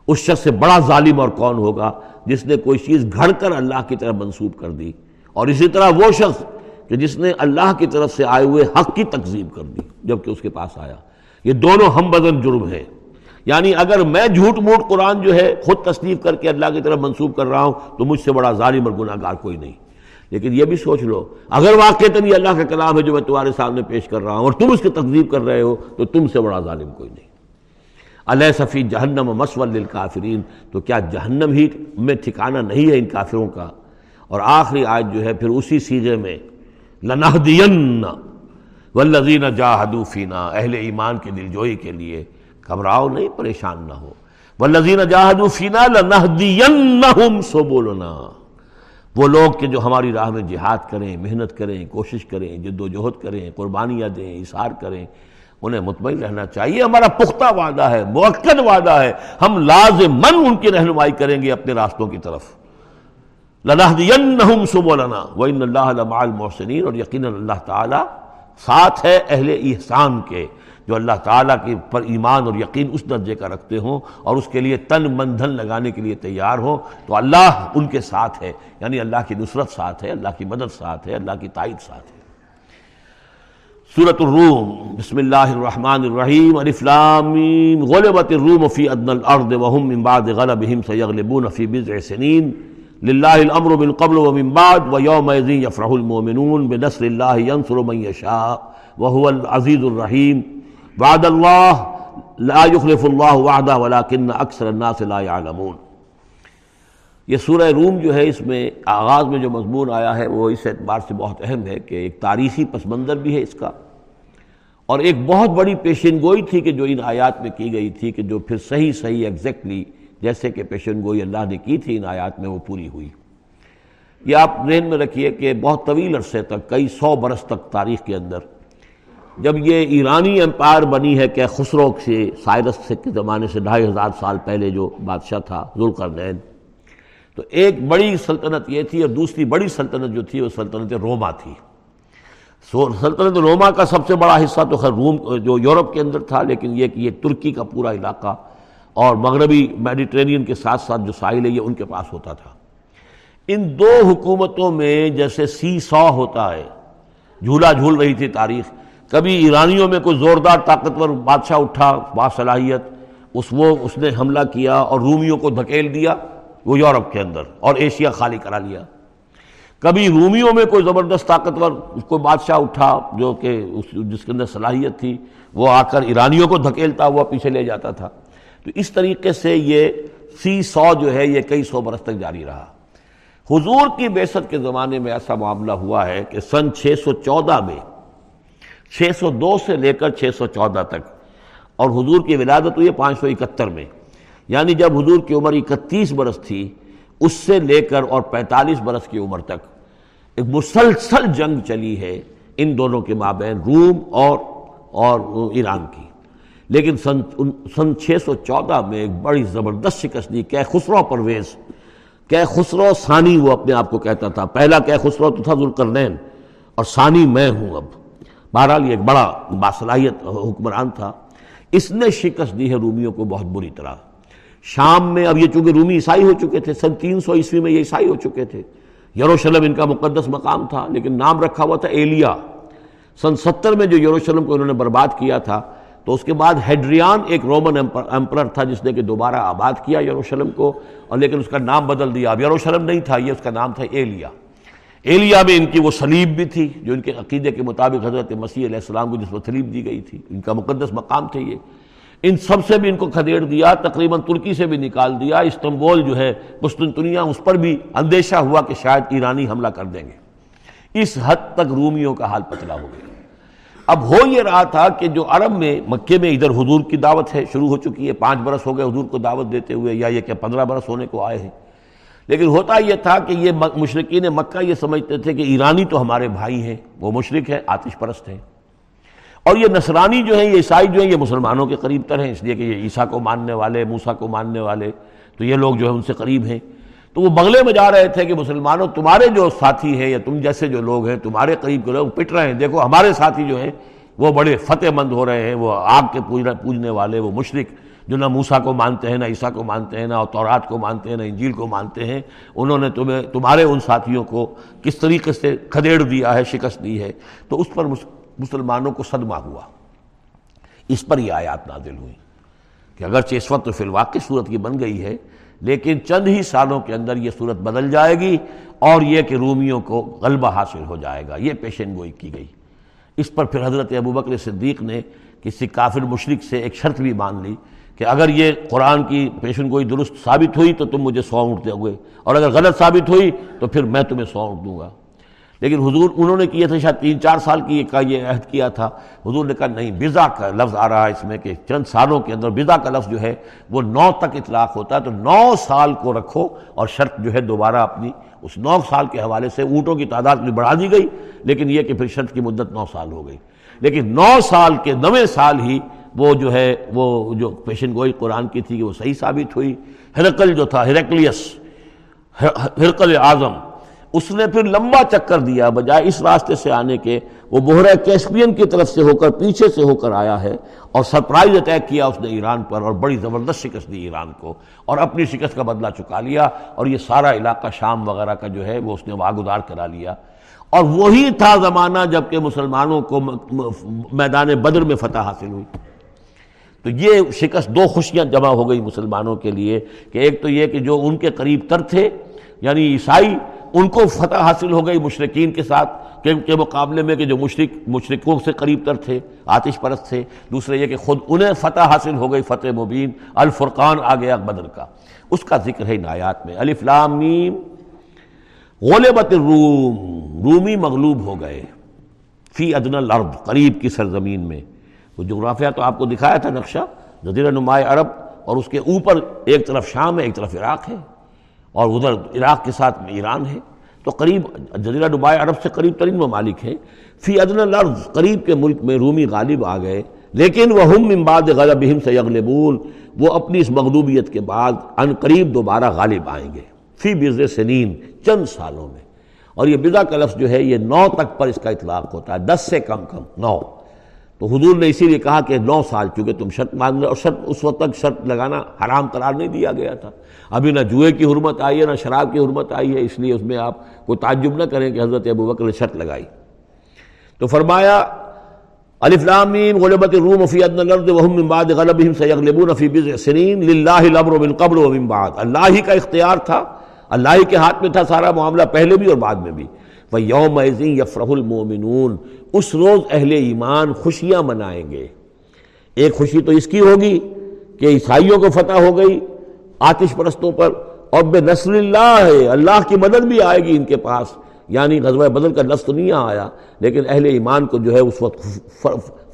اس شخص سے بڑا ظالم اور کون ہوگا جس نے کوئی چیز گھڑ کر اللہ کی طرف منسوب کر دی؟ اور اسی طرح وہ شخص کہ جس نے اللہ کی طرف سے آئے ہوئے حق کی تکذیب کر دی جبکہ اس کے پاس آیا۔ یہ دونوں ہم بدن جرم ہیں۔ یعنی اگر میں جھوٹ موٹ قرآن جو ہے خود تصنیف کر کے اللہ کی طرف منسوب کر رہا ہوں، تو مجھ سے بڑا ظالم اور گناہ گار کوئی نہیں۔ لیکن یہ بھی سوچ لو، اگر واقع یہ اللہ کا کلام ہے جو میں تمہارے سامنے پیش کر رہا ہوں اور تم اس کی تقزیب کر رہے ہو، تو تم سے بڑا ظالم کوئی نہیں۔ علیہ صفی جہنم و مسول للکافرین، تو کیا جہنم ہی میں ٹھکانہ نہیں ہے ان کافروں کا؟ اور آخری آج جو ہے پھر اسی سیغے میں، لنہدین والذین جاہدو فینا، اہل ایمان کے دلجوئی کے لیے۔ گھبراؤ نہیں، پریشان نہ ہو۔ والذین جاہدو فینا لنہدینہم سبولنا وہ لوگ کہ جو ہماری راہ میں جہاد کریں، محنت کریں، کوشش کریں جد و جہد کریں، قربانیاں دیں اثار کریں، انہیں مطمئن رہنا چاہیے۔ ہمارا پختہ وعدہ ہے موقع وعدہ ہے۔ ہم لازمن ان کی رہنمائی کریں گے اپنے راستوں کی طرف۔ لَنَهْدِيَنَّهُمْ سُبُلَنَا۔ وَإِنَّ اللَّهَ لَمَعَ الْمُحْسِنِينَ۔ اور یقیناً اللہ تعالیٰ ساتھ ہے اہل احسان کے۔ جو اللہ تعالیٰ کے پر ایمان اور یقین اس درجے کا رکھتے ہوں اور اس کے لیے تن من دھن لگانے کے لیے تیار ہوں، تو اللہ ان کے ساتھ ہے۔ یعنی اللہ کی نصرت ساتھ ہے، اللہ کی مدد ساتھ ہے، اللہ کی تائید ساتھ ہے۔ سورة الروم، بسم اللہ الرحمن الرحیم، الف لام غلبت الروم فی ادنى الارض وهم من بعد غلبهم سيغلبون في بضع سنين للہ الامر من قبل ومن بعد ويومئذ يفرح المؤمنون، بنصر الله ينصر من يشاء وهو العزيز الرحيم وعد اللہ لا يخلف اللہ وعدہ ولكن اکثر الناس لا يعلمون یہ سورہ روم جو ہے، اس میں آغاز میں جو مضمون آیا ہے، وہ اس اعتبار سے بہت اہم ہے کہ ایک تاریخی پس منظر بھی ہے اس کا۔ اور ایک بہت بڑی پیشن گوئی تھی کہ جو ان آیات میں کی گئی تھی کہ جو پھر صحیح صحیح ایگزیکٹلی جیسے کہ پیشن گوئی اللہ نے کی تھی ان آیات میں، وہ پوری ہوئی۔ یہ آپ ذہن میں رکھیے کہ بہت طویل عرصے تک، کئی سو برس تک تاریخ کے اندر جب یہ ایرانی امپائر بنی ہے کہ خسرو سے، سائرس سے، کے زمانے سے ڈھائی ہزار سال پہلے جو بادشاہ تھا، ذوالقرنین، تو ایک بڑی سلطنت یہ تھی اور دوسری بڑی سلطنت جو تھی، وہ سلطنت روما تھی۔ سلطنت روما کا سب سے بڑا حصہ تو خیر روم، جو یورپ کے اندر تھا، لیکن یہ کہ یہ ترکی کا پورا علاقہ اور مغربی میڈیٹرینین کے ساتھ ساتھ جو ساحل ہے، یہ ان کے پاس ہوتا تھا۔ ان دو حکومتوں میں جیسے سی سو ہوتا ہے، جھولا جھول رہی تھی تاریخ کبھی ایرانیوں میں کوئی زوردار طاقتور بادشاہ اٹھا باصلاحیت اس وہ، اس نے حملہ کیا اور رومیوں کو دھکیل دیا، وہ یورپ کے اندر اور ایشیا خالی کرا لیا۔ کبھی رومیوں میں کوئی زبردست طاقتور، کوئی بادشاہ اٹھا جو کہ اس، جس کے اندر صلاحیت تھی، وہ آ کر ایرانیوں کو دھکیلتا ہوا پیچھے لے جاتا تھا۔ تو اس طریقے سے یہ سی سو جو ہے، یہ کئی سو برس تک جاری رہا۔ حضور کی بیست کے زمانے میں ایسا معاملہ ہوا ہے کہ سن چھ سو چودہ میں چھ سو دو سے لے کر چھ سو چودہ تک۔ اور حضور کی ولادت ہوئی ہے پانچ سو اکہتر میں۔ یعنی جب حضور کی عمر اکتیس برس تھی، اس سے لے کر اور پینتالیس برس کی عمر تک۔ ایک مسلسل جنگ چلی ہے ان دونوں کے مابین، روم اور اور ایران کی۔ لیکن سن سن چھ سو چودہ میں ایک بڑی زبردست شکست دی۔ کہ خسرو پرویز۔ کہ خسرو ثانی وہ اپنے آپ کو کہتا تھا۔ پہلا کہ خسرو تو تھا ذوالقرنین۔ اور ثانی میں ہوں اب۔ بہرحال یہ ایک بڑا باصلاحیت حکمران تھا۔ اس نے شکست دی ہے رومیوں کو بہت بری طرح۔ شام میں اب یہ چونکہ رومی عیسائی ہو چکے تھے، سن تین سو عیسوی میں یہ عیسائی ہو چکے تھے۔ یروشلم ان کا مقدس مقام تھا، لیکن نام رکھا ہوا تھا ایلیا۔ سن ستر میں جو یروشلم کو انہوں نے برباد کیا تھا، تو اس کے بعد ہیڈریان ایک رومن امپرر تھا جس نے کہ دوبارہ آباد کیا یروشلم کو، اور لیکن اس کا نام بدل دیا۔ اب یروشلم نہیں تھا، یہ اس کا نام تھا ایلیا۔ ایلیا میں ان کی وہ سلیب بھی تھی، جو ان کے عقیدے کے مطابق حضرت مسیح علیہ السلام کو جس پر سلیب دی گئی تھی، ان کا مقدس مقام تھے یہ۔ ان سب سے بھی ان کو کھدیڑ دیا، تقریباً ترکی سے بھی نکال دیا، استنبول جو ہے، قسطنطنیہ، اس پر بھی اندیشہ ہوا کہ شاید ایرانی حملہ کر دیں گے۔ اس حد تک رومیوں کا حال پتلا ہو گیا۔ اب ہو یہ رہا تھا کہ جو عرب میں، مکے میں ادھر حضور کی دعوت ہے، شروع ہو چکی ہے، پانچ برس ہو گئے حضور کو دعوت دیتے ہوئے، یا یہ کہ پندرہ برس ہونے کو آئے ہیں۔ لیکن ہوتا یہ تھا کہ یہ مشرقین مکہ یہ سمجھتے تھے کہ ایرانی تو ہمارے بھائی ہیں، وہ مشرق ہے آتش پرست ہیں۔ اور یہ نصرانی جو ہیں، یہ عیسائی جو ہیں، یہ مسلمانوں کے قریب تر ہیں، اس لیے کہ یہ عیسیٰ کو ماننے والے، موسیٰ کو ماننے والے، تو یہ لوگ جو ہیں ان سے قریب ہیں۔ تو وہ بغلے میں جا رہے تھے کہ مسلمانوں، تمہارے جو ساتھی ہیں یا تم جیسے جو لوگ ہیں، تمہارے قریب کے لوگ پٹ رہے ہیں۔ دیکھو، ہمارے ساتھی جو ہیں، وہ بڑے فتح مند ہو رہے ہیں، وہ آگ کے پوجنے والے، وہ مشرق۔ جو نہ موسا کو مانتے ہیں، نہ عیسیٰ کو مانتے ہیں، نہ تورات کو مانتے ہیں، نہ انجیل کو مانتے ہیں، انہوں نے تمہیں، تمہارے ان ساتھیوں کو کس طریقے سے کھدیڑ دیا ہے، شکست دی ہے، تو اس پر مسلمانوں کو صدمہ ہوا۔ اس پر یہ آیات نازل ہوئی کہ اگرچہ اس وقت تو فی الواقع صورت کی بن گئی ہے، لیکن چند ہی سالوں کے اندر یہ صورت بدل جائے گی اور یہ کہ رومیوں کو غلبہ حاصل ہو جائے گا۔ یہ پیشن گوئی کی گئی۔ اس پر پھر حضرت ابوبکر صدیق نے کسی کافر مشرق سے ایک شرط بھی مان لی کہ اگر یہ قرآن کی پیشن گوئی درست ثابت ہوئی تو تم مجھے سو اونٹ دو گے اور اگر غلط ثابت ہوئی تو پھر میں تمہیں سو اونٹ دوں گا۔ لیکن حضور، انہوں نے کیا تھا، شاید تین چار سال کی کا یہ عہد کیا تھا، حضور نے کہا نہیں بزا کا لفظ آ رہا ہے اس میں کہ چند سالوں کے اندر بزا کا لفظ جو ہے وہ نو تک اطلاق ہوتا ہے، تو نو سال کو رکھو اور شرط جو ہے دوبارہ اپنی اس نو سال کے حوالے سے اونٹوں کی تعداد بھی بڑھا دی گئی، لیکن یہ کہ پھر شرط کی مدت نو سال ہو گئی۔ لیکن نو سال کے نویں سال ہی وہ جو ہے، وہ جو پیشن گوئی قرآن کی تھی وہ صحیح ثابت ہوئی۔ ہرکل جو تھا ہرکلیس ہرکل اعظم، اس نے پھر لمبا چکر دیا بجائے اس راستے سے آنے کے۔ وہ بحرہ کیسپین کی طرف سے ہو کر، پیچھے سے ہو کر آیا ہے اور سرپرائز اٹیک کیا اس نے ایران پر اور بڑی زبردست شکست دی ایران کو اور اپنی شکست کا بدلہ چکا لیا اور یہ سارا علاقہ شام وغیرہ کا جو ہے، وہ اس نے واگدار کرا لیا۔ اور وہی تھا زمانہ جبکہ مسلمانوں کو میدان بدر میں فتح حاصل ہوئی۔ تو یہ شکست دو خوشیاں جمع ہو گئی مسلمانوں کے لیے کہ ایک تو یہ کہ جو ان کے قریب تر تھے یعنی عیسائی، ان کو فتح حاصل ہو گئی مشرقین کے ساتھ کے مقابلے میں کہ جو مشرق، مشرقوں سے قریب تر تھے، آتش پرست تھے۔ دوسرے یہ کہ خود انہیں فتح حاصل ہو گئی فتح مبین، الفرقان آ گیا بدر کا۔ اس کا ذکر ہے نایات میں۔ میم۔ غلبت الروم۔ رومی مغلوب ہو گئے۔ فی ادن الارض، قریب کی سرزمین میں۔ وہ جغرافیہ تو آپ کو دکھایا تھا نقشہ، جزیرہ نمائے عرب اور اس کے اوپر ایک طرف شام ہے، ایک طرف عراق ہے، اور ادھر عراق کے ساتھ ایران ہے۔ تو قریب، جزیرہ ڈبائے عرب سے قریب ترین ممالک ہیں۔ فی ادن الارض، قریب کے ملک میں رومی غالب آ گئے۔ لیکن وہ ہم امباد غلبہم سے یغلبون وہ اپنی اس مغلوبیت کے بعد ان قریب دوبارہ غالب آئیں گے۔ فی بز سنین، چند سالوں میں۔ اور یہ بزا کا لفظ جو ہے، یہ نو تک پر اس کا اطلاق ہوتا ہے، دس سے کم کم نو۔ تو حضور نے اسی لیے کہا کہ نو سال چونکہ تم شرط مان رہے اور شرط اس وقت تک شرط لگانا حرام قرار نہیں دیا گیا تھا۔ ابھی نہ جوئے کی حرمت آئی ہے، نہ شراب کی حرمت آئی ہے، اس لیے اس میں آپ کو تعجب نہ کریں کہ حضرت ابو بکر نے شرط لگائی۔ تو فرمایا غلبت الروم فی ادن الارض وهم من بعد غلبهم سيغلبون في بضع سنين لله الامر من قبل ومن بعد۔ اللہ ہی کا اختیار تھا، اللہ ہی کے ہاتھ میں تھا سارا معاملہ، پہلے بھی اور بعد میں بھی۔ یوم یفرح المومنون اس روز اہل ایمان خوشیاں منائیں گے۔ ایک خوشی تو اس کی ہوگی کہ عیسائیوں کو فتح ہو گئی آتش پرستوں پر، اور بے نصر اللہ ہے، اللہ کی مدد بھی آئے گی ان کے پاس۔ یعنی غزوہ بدل کا لفظ نہیں آیا، لیکن اہل ایمان کو جو ہے اس وقت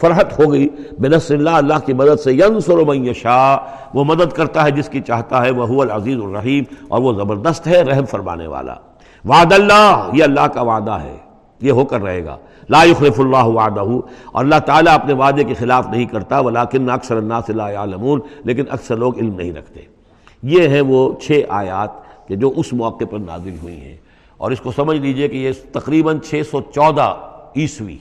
فرحت ہو گئی۔ بے نصر اللہ اللہ کی مدد سے ینصر من یشاء، وہ مدد کرتا ہے جس کی چاہتا ہے، وہ العزیز الرحیم، اور وہ زبردست ہے رحم فرمانے والا۔ وعد اللہ، یہ اللہ کا وعدہ ہے۔ یہ ہو کر رہے گا۔ لا يخلف اللہ وعدہ۔ اور اللہ تعالیٰ اپنے وعدے کے خلاف نہیں کرتا، ولیکن اکثر الناس لا يعلمون لیکن اکثر لوگ علم نہیں رکھتے۔ یہ ہیں وہ چھ آیات کہ جو اس موقع پر نازل ہوئی ہیں۔ اور اس کو سمجھ لیجیے کہ یہ تقریباً چھ سو چودہ عیسوی،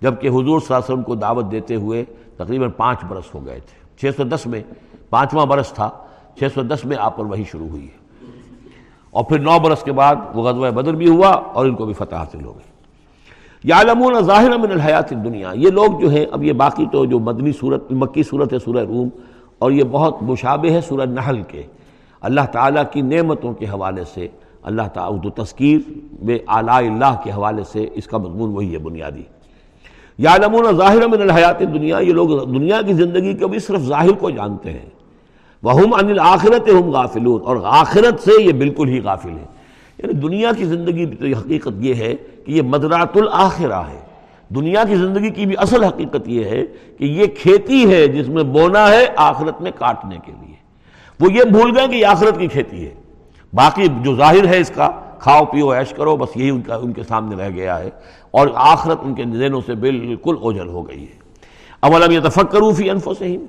جبکہ حضور صلی اللہ علیہ وسلم کو دعوت دیتے ہوئے تقریباً پانچ برس ہو گئے تھے۔ چھ سو دس میں پانچواں برس تھا، چھ سو دس میں آپ پر وہی شروع ہوئی ہے۔ اور پھر نو برس کے بعد وہ غزوہ بدر بھی ہوا اور ان کو بھی فتح حاصل ہو گئی۔ یعلمون ظاہر من الحیات دنیا یہ لوگ جو ہیں، اب یہ باقی تو جو مدنی صورت، مکی صورت ہے سورہ روم، اور یہ بہت مشابہ ہے سورہ نحل کے۔ اللہ تعالیٰ کی نعمتوں کے حوالے سے، اللہ تعالیٰ تذکیر میں اعلیٰ اللہ کے حوالے سے اس کا مضمون وہی ہے بنیادی۔ یعلمون ظاہر من الحیات دنیا یہ لوگ دنیا کی زندگی کے بھی صرف ظاہر کو جانتے ہیں۔ وہ ان آخرت ہم غافلون اور آخرت سے یہ بالکل ہی غافل ہیں۔ یعنی دنیا کی زندگی تو یہ حقیقت یہ ہے کہ یہ مدرات الآخرہ ہے۔ دنیا کی زندگی کی بھی اصل حقیقت یہ ہے کہ یہ کھیتی ہے جس میں بونا ہے آخرت میں کاٹنے کے لیے۔ وہ یہ بھول گئے کہ یہ آخرت کی کھیتی ہے۔ باقی جو ظاہر ہے اس کا، کھاؤ پیو، عیش کرو، بس یہی ان کا، ان کے سامنے رہ گیا ہے۔ اور آخرت ان کے ذہنوں سے بالکل اوجل ہو گئی ہے۔ اولم یہ تفکرو فی انفسہم؟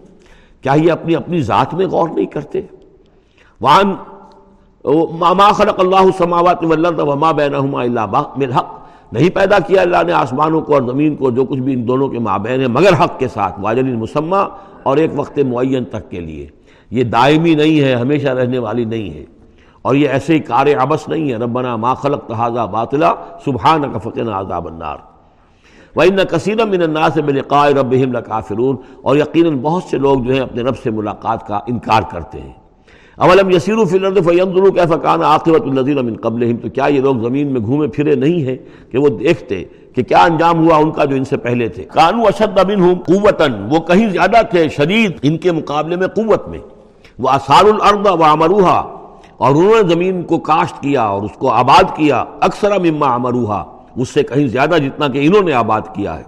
کیا یہ اپنی اپنی ذات میں غور نہیں کرتے؟ وان ما خلق اللہ السماوات والارض وما بینہما الا بالحق نہیں پیدا کیا اللہ نے آسمانوں کو اور زمین کو، جو کچھ بھی ان دونوں کے مابین ہے مگر حق کے ساتھ، واجل مسمہ اور ایک وقت معین تک کے لیے۔ یہ دائمی نہیں ہے، ہمیشہ رہنے والی نہیں ہے۔ اور یہ ایسے ہی کار عبس نہیں ہے۔ ربنا ما خلق تحاظہ باطلا سبحان کا فقن عذاب النار۔ وَإِنَّ كَثِيرًا مِّنَ النَّاسِ بِلِقَاءِ رَبِّهِمْ لَكَافِرُونَ اور یقیناً بہت سے لوگ جو ہیں اپنے رب سے ملاقات کا انکار کرتے ہیں۔ اولم یسیروا فی الارض فینظروا کیف کان عاقبۃ الذین من قبلہم، تو کیا یہ لوگ زمین میں گھومے پھرے نہیں ہیں کہ وہ دیکھتے کہ کیا انجام ہوا ان کا جو ان سے پہلے تھے؟ کانوا اشد منہم قوتا، وہ کہیں زیادہ تھے شدید ان کے مقابلے میں قوت میں۔ وہ اثار الارض وعمروها اور انہوں نے زمین کو کاشت کیا اور اس کو آباد کیا، اکثر مما عمروها اس سے کہیں زیادہ جتنا کہ انہوں نے آباد کیا ہے۔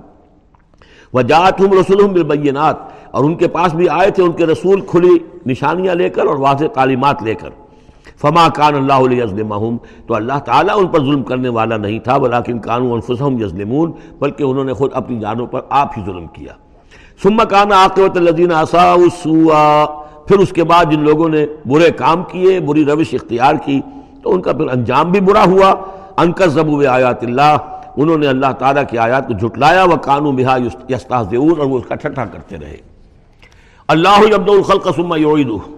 وجاءتهم رسولهم بالبینات، اور ان کے پاس بھی آئے تھے، ان کے رسول کھلی نشانیاں لے کر اور واضح تعلیمات لے کر۔ فما کان اللہ علیہ تو اللہ تعالیٰ ان پر ظلم کرنے والا نہیں تھا بلاکن کانو انفسہم یظلمون، بلکہ انہوں نے خود اپنی جانوں پر آپ ہی ظلم کیا۔ ثم کان عاقبت الذین اساءوا السوء، پھر اس کے بعد جن لوگوں نے برے کام کیے، بری روش اختیار کی، تو ان کا پھر انجام بھی برا ہوا۔ انکر زبو آیات اللہ۔ انہوں نے اللہ تعالیٰ کی آیات کو جھٹلایا وہ قانو بہا یستحزئون اور وہ اس کا ٹھٹھا کرتے رہے۔ اللہ عبد الخلق ثم یعیدہ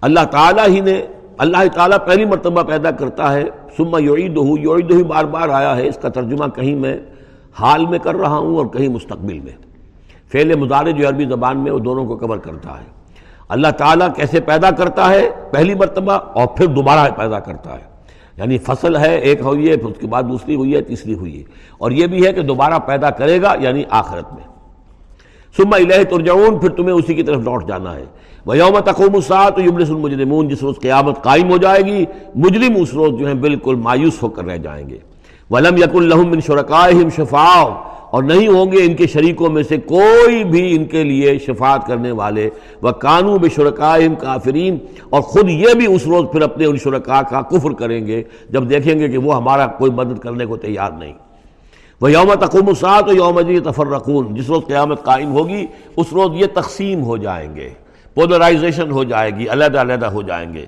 اللہ تعالیٰ ہی نے، اللہ تعالیٰ پہلی مرتبہ پیدا کرتا ہے، ثم یعیدہ یعیدہ ہی بار بار آیا ہے۔ اس کا ترجمہ کہیں میں حال میں کر رہا ہوں اور کہیں مستقبل میں۔ فعل مضارع جو عربی زبان میں وہ دونوں کو کور کرتا ہے۔ اللہ تعالیٰ کیسے پیدا کرتا ہے؟ پہلی مرتبہ اور پھر دوبارہ پیدا کرتا ہے۔ یعنی فصل ہے، ایک ہوئی ہے، پھر اس کے بعد دوسری ہوئی ہے، تیسری ہوئی ہے۔ اور یہ بھی ہے کہ دوبارہ پیدا کرے گا یعنی آخرت میں۔ سما الہ ترجعون، پھر تمہیں اسی کی طرف لوٹ جانا ہے۔ وہ یوم تقوم تو یبلس المجرمون، جس روز قیامت قائم ہو جائے گی، مجرم اس روز جو ہیں بالکل مایوس ہو کر رہ جائیں گے۔ ولم یق الحم بن شرکاہم شفاء اور نہیں ہوں گے ان کے شریکوں میں سے کوئی بھی ان کے لیے شفاعت کرنے والے۔ وہ قانو بے شرکائم کافرین اور خود یہ بھی اس روز پھر اپنے ان شرکا کا کفر کریں گے جب دیکھیں گے کہ وہ ہمارا کوئی مدد کرنے کو تیار نہیں۔ وہ یوم تقوم سات و یوم جی تفرقون جس روز قیامت قائم ہوگی، اس روز یہ تقسیم ہو جائیں گے پولرائزیشن ہو جائے گی، علیحدہ علیحدہ ہو جائیں گے۔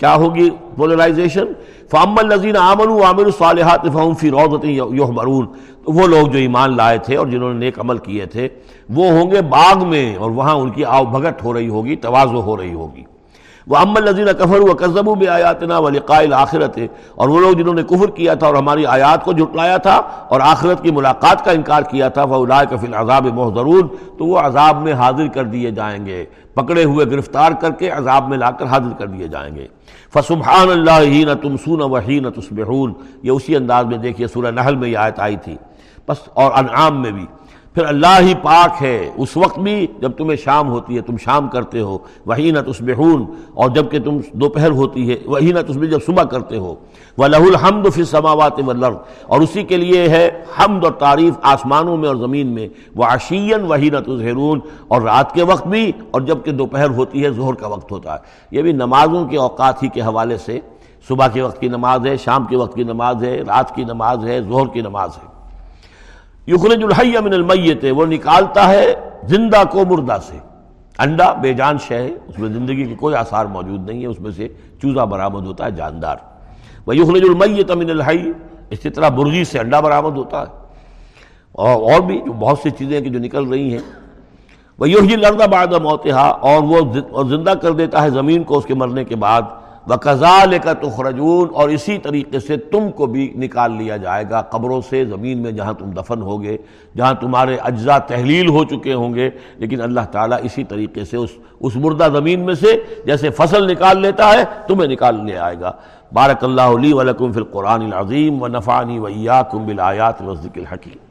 کیا ہوگی پولرائزیشن فام الزین آمن عامر الصالحات فہم فی روضت یحبرون تو وہ لوگ جو ایمان لائے تھے اور جنہوں نے نیک عمل کیے تھے، وہ ہوں گے باغ میں اور وہاں ان کی آؤ بھگت ہو رہی ہوگی توازو ہو رہی ہوگی۔ وہ ام الزین کفر و قزب و آیاتنا و لقائل آخرت اور وہ لوگ جنہوں نے کفر کیا تھا اور ہماری آیات کو جھٹلایا تھا اور آخرت کی ملاقات کا انکار کیا تھا وہ الائے کفل عذاب محضرون۔ تو وہ عذاب میں حاضر کر دیے جائیں گے، پکڑے ہوئے گرفتار کر کے عذاب میں لا کر حاضر کر دیے جائیں گے۔ فسبحان اللہ ہی نہ تم سون وحی نہ یہ اسی انداز میں دیکھیے سورہ نحل میں یہ آیت آئی تھی۔ بس اور انعام میں بھی۔ پھر اللہ ہی پاک ہے۔ اس وقت بھی جب تمہیں شام ہوتی ہے، تم شام کرتے ہو۔ وہی نہ تصبحون اور جبکہ تم دوپہر ہوتی ہے وہی نہ تصبح جب صبح کرتے ہو۔ وہ لہ الحمد فی سماوات ولر اور اسی کے لیے ہے حمد اور تعریف آسمانوں میں اور زمین میں۔ وہ عشین وہی نہ تظہرون۔ اور رات کے وقت بھی اور جبکہ دوپہر ہوتی ہے، ظہر کا وقت ہوتا ہے۔ یہ بھی نمازوں کے اوقات ہی کے حوالے سے صبح کے وقت کی نماز ہے، شام کے وقت کی نماز ہے، رات کی نماز ہے، ظہر کی نماز ہے۔ یخرج الحی من المیت، وہ نکالتا ہے زندہ کو مردہ سے۔ انڈا، بے جان شے ہے، اس میں زندگی کے کوئی آثار موجود نہیں ہے، اس میں سے چوزہ برآمد ہوتا ہے، جاندار۔ وہ یخرج المیت من الحی، اسی طرح برغی سے انڈا برآمد ہوتا ہے۔ اور اور بھی جو بہت سی چیزیں کہ جو نکل رہی ہیں۔ وہ یوہی لردہ بعد موتحا اور وہ زندہ کر دیتا ہے زمین کو اس کے مرنے کے بعد۔ وکزال کا تخرجون اور اسی طریقے سے تم کو بھی نکال لیا جائے گا قبروں سے زمین میں جہاں تم دفن ہوگے، جہاں تمہارے اجزاء تحلیل ہو چکے ہوں گے، لیکن اللہ تعالیٰ اسی طریقے سے اس اس مردہ زمین میں سے جیسے فصل نکال لیتا ہے، تمہیں نکال لے آئے گا۔ بارک اللہ علی ولکم فی القرآن العظیم و نفانی ویاکم بالآیات و ذکر الحکیم۔